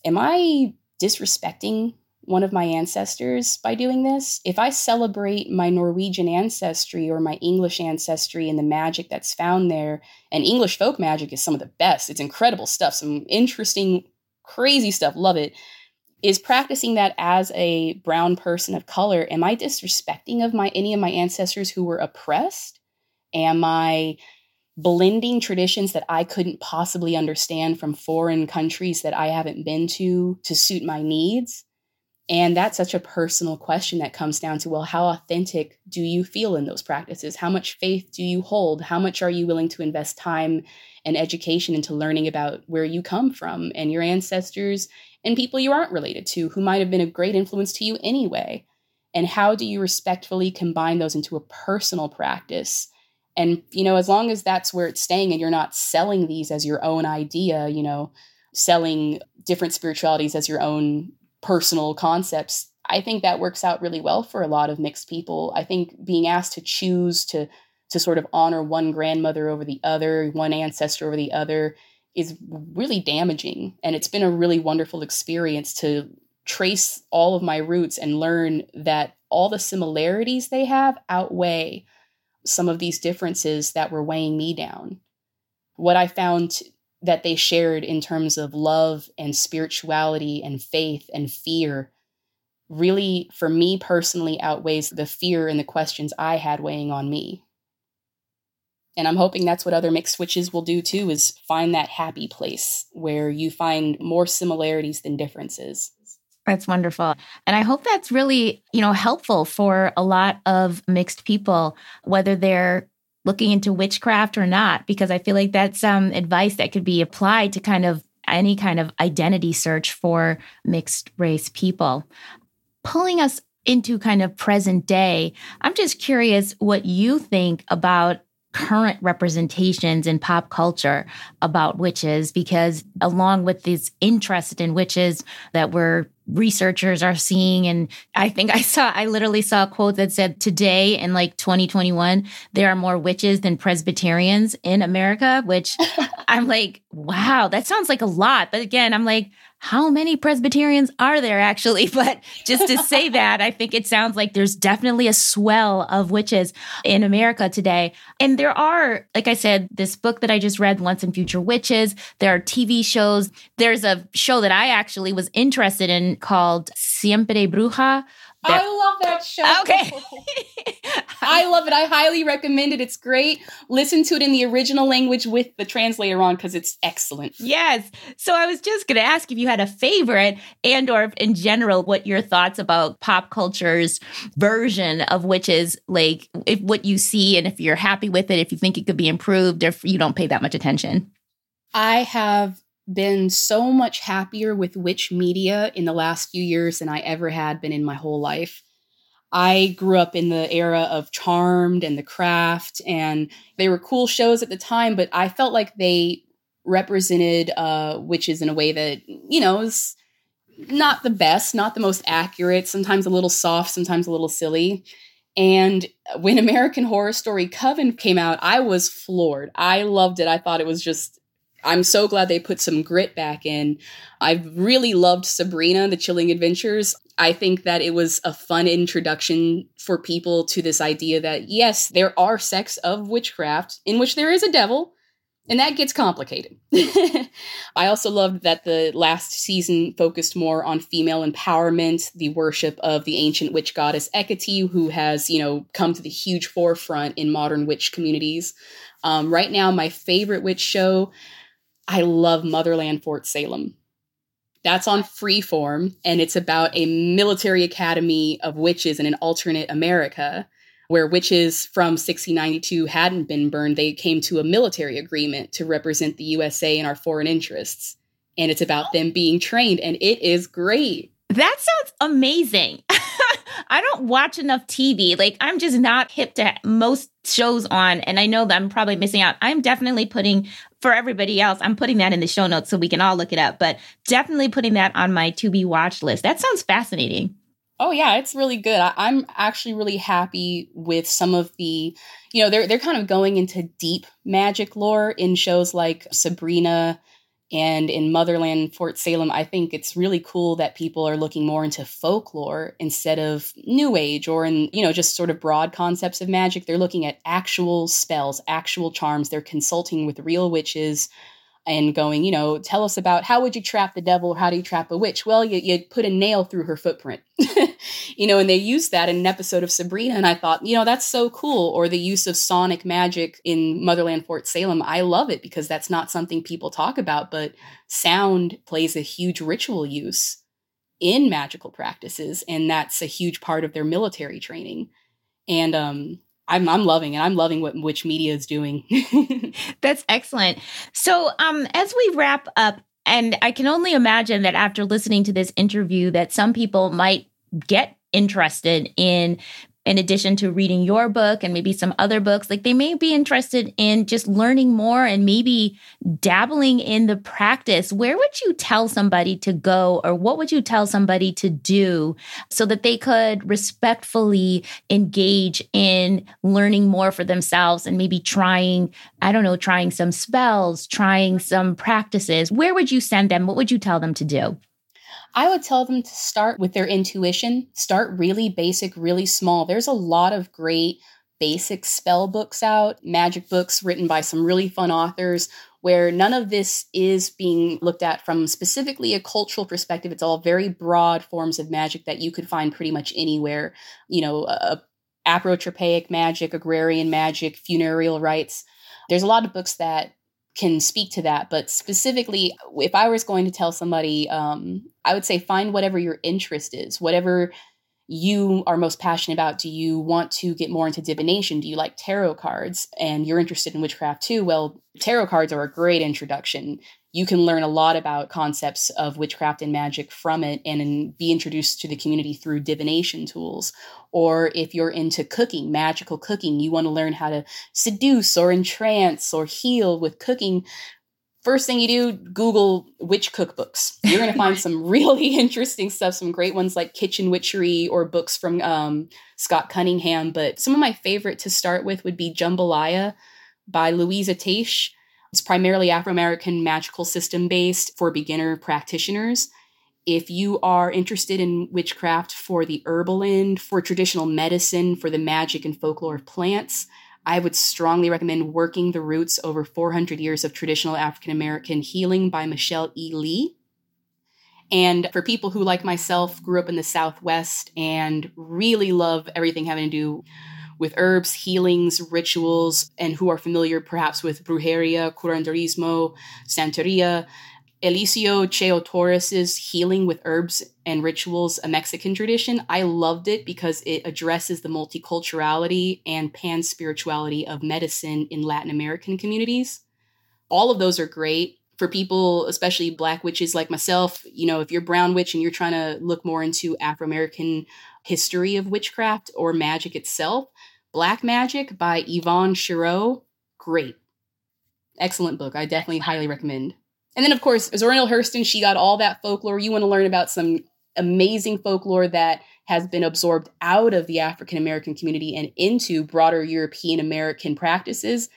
Am I disrespecting one of my ancestors by doing this? If I celebrate my Norwegian ancestry or my English ancestry and the magic that's found there, and English folk magic is some of the best, it's incredible stuff, some interesting, crazy stuff, love it. Is practicing that as a brown person of color, am I disrespecting of my any of my ancestors who were oppressed? Am I blending traditions that I couldn't possibly understand from foreign countries that I haven't been to to suit my needs? And that's such a personal question that comes down to well, how authentic do you feel in those practices? How much faith do you hold? How much are you willing to invest time and education into learning about where you come from and your ancestors and people you aren't related to who might have been a great influence to you anyway? And how do you respectfully combine those into a personal practice and, you know, as long as that's where it's staying and you're not selling these as your own idea, you know, selling different spiritualities as your own personal concepts, I think that works out really well for a lot of mixed people. I think being asked to choose to to sort of honor one grandmother over the other, one ancestor over the other is really damaging. And it's been a really wonderful experience to trace all of my roots and learn that all the similarities they have outweigh some of these differences that were weighing me down. What I found that they shared in terms of love and spirituality and faith and fear really, for me personally, outweighs the fear and the questions I had weighing on me. And I'm hoping that's what other mixed switches will do too is find that happy place where you find more similarities than differences. That's wonderful. And I hope that's really, you know, helpful for a lot of mixed people, whether they're looking into witchcraft or not, because I feel like that's some advice that could be applied to kind of any kind of identity search for mixed race people. Pulling us into kind of present day, I'm just curious what you think about current representations in pop culture about witches because along with this interest in witches that we're researchers are seeing. And i think i saw i literally saw a quote that said today in like 2021 there are more witches than presbyterians in america which (laughs) i'm like wow that sounds like a lot. But again i'm like how many Presbyterians are there actually? (laughs) But just to say that, I think it sounds like there's definitely a swell of witches in America today. And there are, like I said, this book that I just read, Once and Future Witches, there are TV shows. There's a show that I actually was interested in called Siempre Bruja I love that show. Okay. (laughs) I love it. I highly recommend it. It's great. Listen to it in the original language with the translator on because it's excellent. Yes. So I was just going to ask if you had a favorite and or in general what your thoughts about pop culture's version of witches like if what you see and if you're happy with it, if you think it could be improved if you don't pay that much attention. I have been so much happier with witch media in the last few years than I ever had been in my whole life. I grew up in the era of Charmed and The Craft, and they were cool shows at the time, but I felt like they represented uh, witches in a way that, you know, is not the best, not the most accurate, sometimes a little soft, sometimes a little silly. And when American Horror Story Coven came out, I was floored. I loved it. I thought it was just I'm so glad they put some grit back in. I've really loved Sabrina, The Chilling Adventures. I think that it was a fun introduction for people to this idea that, yes, there are sects of witchcraft in which there is a devil, and that gets complicated. (laughs) I also loved that the last season focused more on female empowerment, the worship of the ancient witch goddess Hecate, who has, you know, come to the huge forefront in modern witch communities. Um, right now, my favorite witch show, I love Motherland Fort Salem. That's on Freeform, and it's about a military academy of witches in an alternate America where witches from 1692 hadn't been burned. They came to a military agreement to represent the USA and our foreign interests. And it's about them being trained, and it is great. That sounds amazing. (laughs) I don't watch enough TV. Like, I'm just not hip to most shows on. And I know that I'm probably missing out. I'm definitely putting, for everybody else, I'm putting that in the show notes so we can all look it up, but definitely putting that on my to be watch list. That sounds fascinating. Oh yeah, it's really good. I, am actually really happy with some of the, you know, they're they're kind of going into deep magic lore in shows like Sabrina and in Motherland Fort Salem. I think it's really cool that people are looking more into folklore instead of new age or in, you know, just sort of broad concepts of magic. They're looking at actual spells, actual charms. They're consulting with real witches and going, you know, tell us about how would you trap the devil or how do you trap a witch? Well, you, you put a nail through her footprint, (laughs) you know, and they used that in an episode of Sabrina. And I thought, you know, that's so cool. Or the use of sonic magic in Motherland Fort Salem. I love it because that's not something people talk about, but sound plays a huge ritual use in magical practices. And that's a huge part of their military training. And um, I'm I'm loving it. I'm loving what witch media is doing. (laughs) That's excellent. So, um, as we wrap up, and I can only imagine that after listening to this interview, that some people might get interested in in addition to reading your book and maybe some other books, like they may be interested in just learning more and maybe dabbling in the practice. Where would you tell somebody to go, or what would you tell somebody to do so that they could respectfully engage in learning more for themselves and maybe trying, I don't know, trying some spells, trying some practices? Where would you send them? What would you tell them to do? I would tell them to start with their intuition, start really basic, really small. There's a lot of great basic spell books out, magic books written by some really fun authors where none of this is being looked at from specifically a cultural perspective. It's all very broad forms of magic that you could find pretty much anywhere. You know, uh, apotropaic magic, agrarian magic, funereal rites. There's a lot of books that can speak to that. But specifically, if I was going to tell somebody, um, I would say find whatever your interest is, whatever you are most passionate about. Do you want to get more into divination? Do you like tarot cards and you're interested in witchcraft too? Well, tarot cards are a great introduction you can learn a lot about concepts of witchcraft and magic from it and be introduced to the community through divination tools. Or if you're into cooking, magical cooking, you want to learn how to seduce or entrance or heal with cooking. First thing you do, Google witch cookbooks. You're going to find (laughs) some really (laughs) interesting stuff, some great ones like Kitchen Witchery or books from um, Scott Cunningham. But some of my favorite to start with would be Jambalaya by Luisah Teish it's primarily Afro American magical system based for beginner practitioners. If you are interested in witchcraft for the herbal end, for traditional medicine, for the magic and folklore of plants, I would strongly recommend Working the Roots Over 400 Years of Traditional African American Healing by Michele E. Lee. And for people who, like myself, grew up in the Southwest and really love everything having to do with herbs, healings, rituals, and who are familiar perhaps with brujeria, curanderismo, santeria. Eliseo Cheo Torres's Healing with Herbs and Rituals, a Mexican tradition. I loved it because it addresses the multiculturality and pan spirituality of medicine in Latin American communities. All of those are great for people, especially Black witches like myself. You know, if you're brown witch and you're trying to look more into Afro American history of witchcraft or magic itself, Black Magic by Yvonne Chireau. Great. Excellent book. I definitely highly recommend. And then, of course, Zora Hurston, she got all that folklore. You want to learn about some amazing folklore that has been absorbed out of the African American community and into broader European American practices.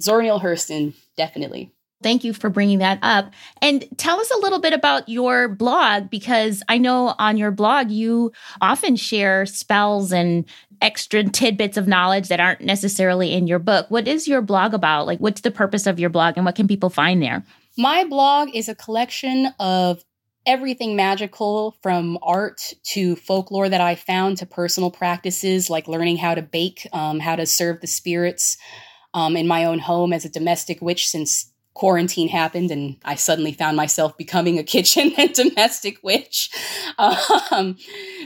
Zora Neale Hurston, definitely. Thank you for bringing that up. And tell us a little bit about your blog because I know on your blog you often share spells and extra tidbits of knowledge that aren't necessarily in your book. What is your blog about? Like, what's the purpose of your blog and what can people find there? My blog is a collection of everything magical from art to folklore that I found to personal practices like learning how to bake, um, how to serve the spirits um, in my own home as a domestic witch since quarantine happened and I suddenly found myself becoming a kitchen (laughs) and domestic witch. Um,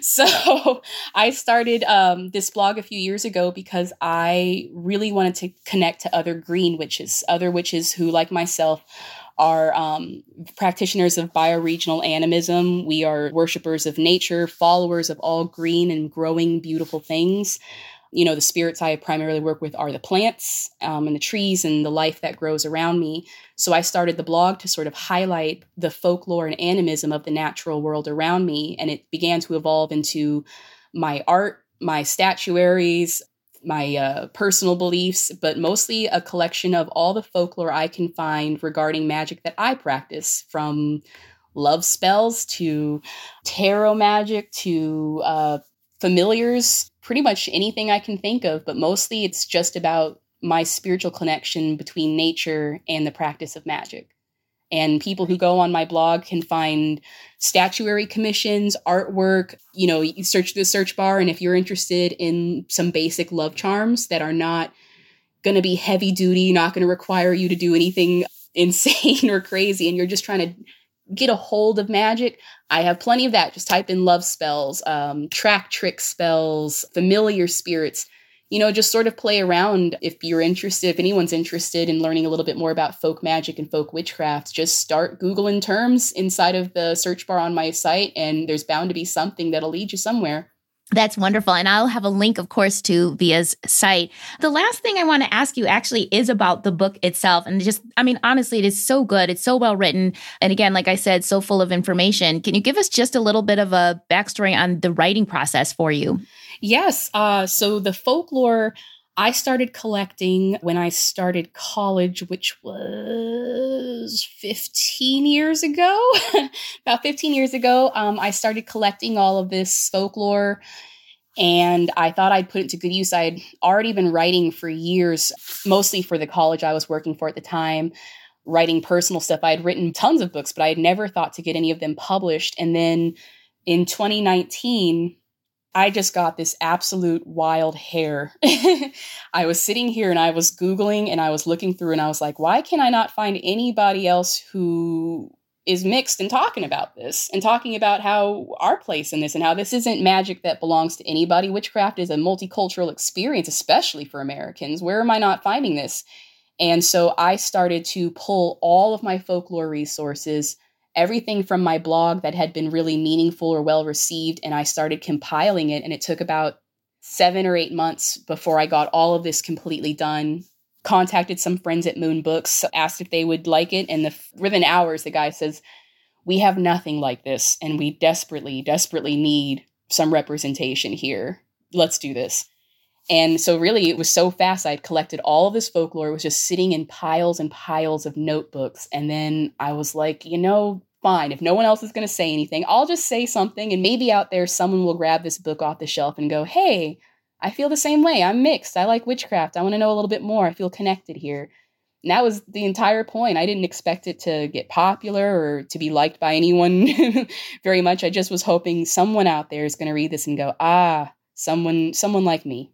so I started um, this blog a few years ago because I really wanted to connect to other green witches, other witches who, like myself, are um, practitioners of bioregional animism. We are worshippers of nature, followers of all green and growing beautiful things. You know, the spirits I primarily work with are the plants um, and the trees and the life that grows around me. So I started the blog to sort of highlight the folklore and animism of the natural world around me. And it began to evolve into my art, my statuaries, my uh, personal beliefs, but mostly a collection of all the folklore I can find regarding magic that I practice, from love spells to tarot magic to uh, familiars, pretty much anything I can think of. But mostly it's just about my spiritual connection between nature and the practice of magic. And people who go on my blog can find statuary commissions, artwork. You know, you search the search bar, and if you're interested in some basic love charms that are not going to be heavy duty, not going to require you to do anything (laughs) insane or crazy, and you're just trying to get a hold of magic, I have plenty of that. Just type in love spells, um, track trick spells, familiar spirits you know, just sort of play around if you're interested, if anyone's interested in learning a little bit more about folk magic and folk witchcraft, just start Googling terms inside of the search bar on my site, and there's bound to be something that'll lead you somewhere. That's wonderful. And I'll have a link, of course, to Via's site. The last thing I want to ask you actually is about the book itself. And just, I mean, honestly, it is so good. It's so well written. And again, like I said, so full of information. Can you give us just a little bit of a backstory on the writing process for you? Yes. Uh, so the folklore I started collecting when I started college, which was 15 years ago. (laughs) About 15 years ago, um, I started collecting all of this folklore and I thought I'd put it to good use. I had already been writing for years, mostly for the college I was working for at the time, writing personal stuff. I had written tons of books, but I had never thought to get any of them published. And then in 2019, I just got this absolute wild hair. (laughs) I was sitting here and I was Googling and I was looking through and I was like, why can I not find anybody else who is mixed and talking about this and talking about how our place in this and how this isn't magic that belongs to anybody. Witchcraft is a multicultural experience, especially for Americans. Where am I not finding this? And so I started to pull all of my folklore resources everything from my blog that had been really meaningful or well received and I started compiling it and it took about 7 or 8 months before I got all of this completely done. Contacted some friends at Moon Books, asked if they would like it and the, within hours the guy says we have nothing like this and we desperately desperately need some representation here. Let's do this. And so, really, it was so fast. I'd collected all of this folklore. It was just sitting in piles and piles of notebooks. And then I was like, you know, fine. If no one else is going to say anything, I'll just say something. And maybe out there, someone will grab this book off the shelf and go, hey, I feel the same way. I'm mixed. I like witchcraft. I want to know a little bit more. I feel connected here. And that was the entire point. I didn't expect it to get popular or to be liked by anyone (laughs) very much. I just was hoping someone out there is going to read this and go, ah, someone, someone like me.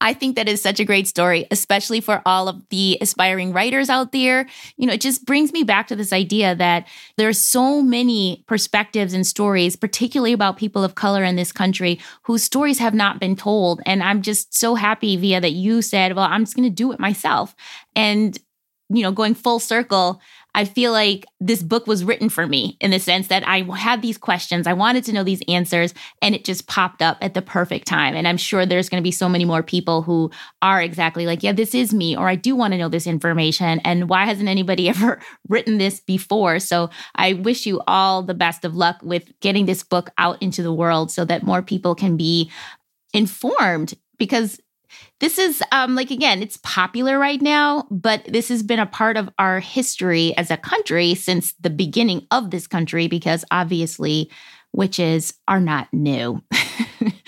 I think that is such a great story, especially for all of the aspiring writers out there. You know, it just brings me back to this idea that there are so many perspectives and stories, particularly about people of color in this country, whose stories have not been told. And I'm just so happy, Via, that you said, well, I'm just going to do it myself. And, you know, going full circle, I feel like this book was written for me in the sense that I had these questions, I wanted to know these answers, and it just popped up at the perfect time. And I'm sure there's going to be so many more people who are exactly like, yeah, this is me, or I do want to know this information. And why hasn't anybody (laughs) ever written this before? So I wish you all the best of luck with getting this book out into the world so that more people can be informed because this is um like again it's popular right now but this has been a part of our history as a country since the beginning of this country because obviously witches are not new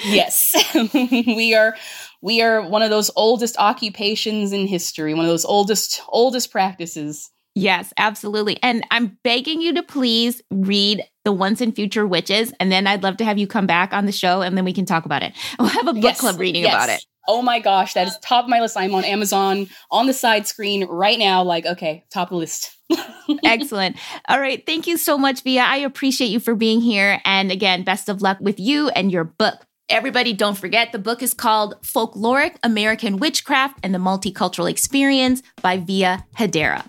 yes (laughs) we are we are one of those oldest occupations in history one of those oldest oldest practices Yes, absolutely. And I'm begging you to please read The Once and Future Witches. And then I'd love to have you come back on the show and then we can talk about it. (laughs) We'll have a book yes, club reading yes. about it. Oh my gosh, that is top of my list. I'm on Amazon on the side screen right now. Like, okay, top of the list. (laughs) Excellent. All right. Thank you so much, Via. I appreciate you for being here. And again, best of luck with you and your book. Everybody, don't forget the book is called Folkloric American Witchcraft and the Multicultural Experience by Via Hedera.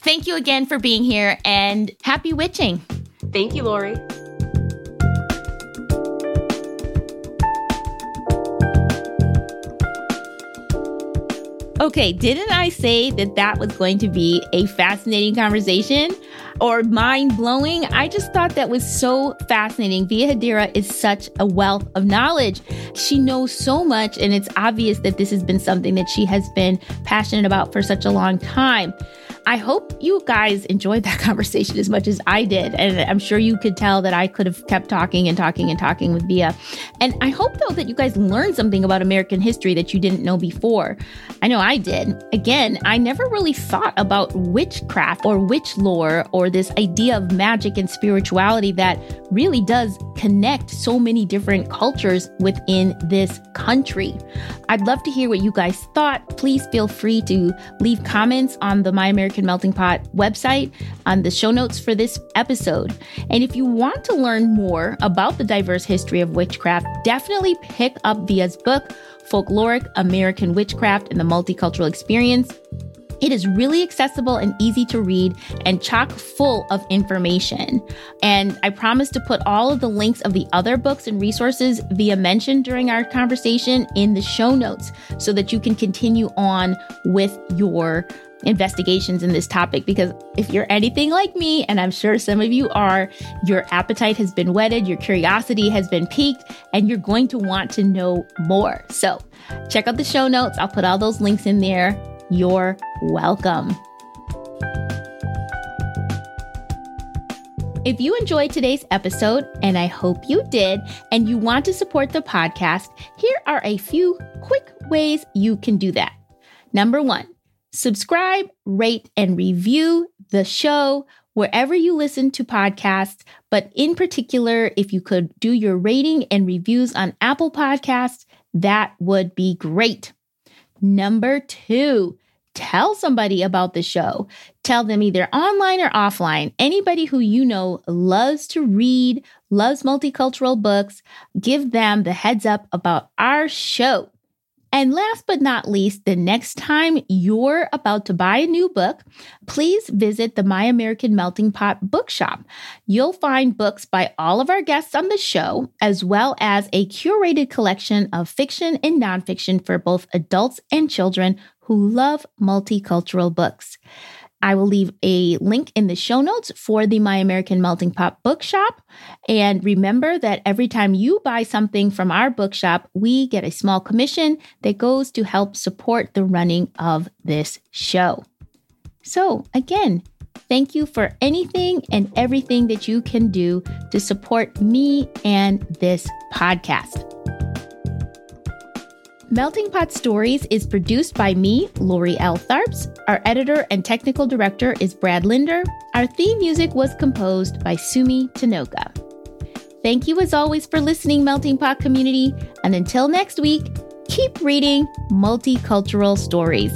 Thank you again for being here and happy witching. Thank you, Lori. Okay, didn't I say that that was going to be a fascinating conversation or mind blowing? I just thought that was so fascinating. Via Hedera is such a wealth of knowledge. She knows so much, and it's obvious that this has been something that she has been passionate about for such a long time. I hope you guys enjoyed that (laughs) conversation as much as I did. And I'm sure you could tell that I could have kept talking and talking and talking with Via. And I hope, though, that you guys learned something about American history that you didn't know before. I know I did. Again, I never really thought about witchcraft or witch lore or this idea of magic and spirituality that really does connect so many different cultures within this country. I'd love to hear what you guys thought. Please feel free to leave comments on the My American Melting Pot website on the show notes for this episode. And if you want to learn more about the diverse history of witchcraft, definitely pick up Via's book, Folkloric American Witchcraft and the Multicultural Experience. It is really accessible and easy to read and chock full of information. And I promise to put all of the links of the other books and resources Via mentioned during our conversation in the show notes so that you can continue on with your investigations in this topic because if you're anything like me, and I'm sure some of you are, your appetite has been whetted, your curiosity has been piqued, and you're going to want to know more. So check out the show notes. I'll put all those links in there. You're welcome. If you enjoyed today's episode, and I hope you did, and you want to support the podcast, here are a few quick ways you can do that. Number one, subscribe, rate, and review the show wherever you listen to podcasts. But in particular, if you could do your rating and reviews on Apple Podcasts, that would be great. Number two, tell somebody about the show. Tell them either online or offline. Anybody who you know loves to read, loves multicultural books, give them the heads up about our show. And last but not least, the next time you're about to buy a new book, please visit the My American Melting Pot bookshop. You'll find books by all of our guests on the show, as well as a curated collection of fiction and nonfiction for both adults and children who love multicultural books. I will leave a link in the show notes for the My American Melting Pot bookshop. And remember that every time you buy something from our bookshop, we get a small commission that goes to help support the running of this show. So, again, thank you for anything and everything that you can do to support me and this podcast. Melting Pot Stories is produced by me, Lori L. Tharps. Our editor and technical director is Brad Linder. Our theme music was composed by Sumi Tanoka. Thank you as always for listening, Melting Pot community. And until next week, keep reading multicultural stories.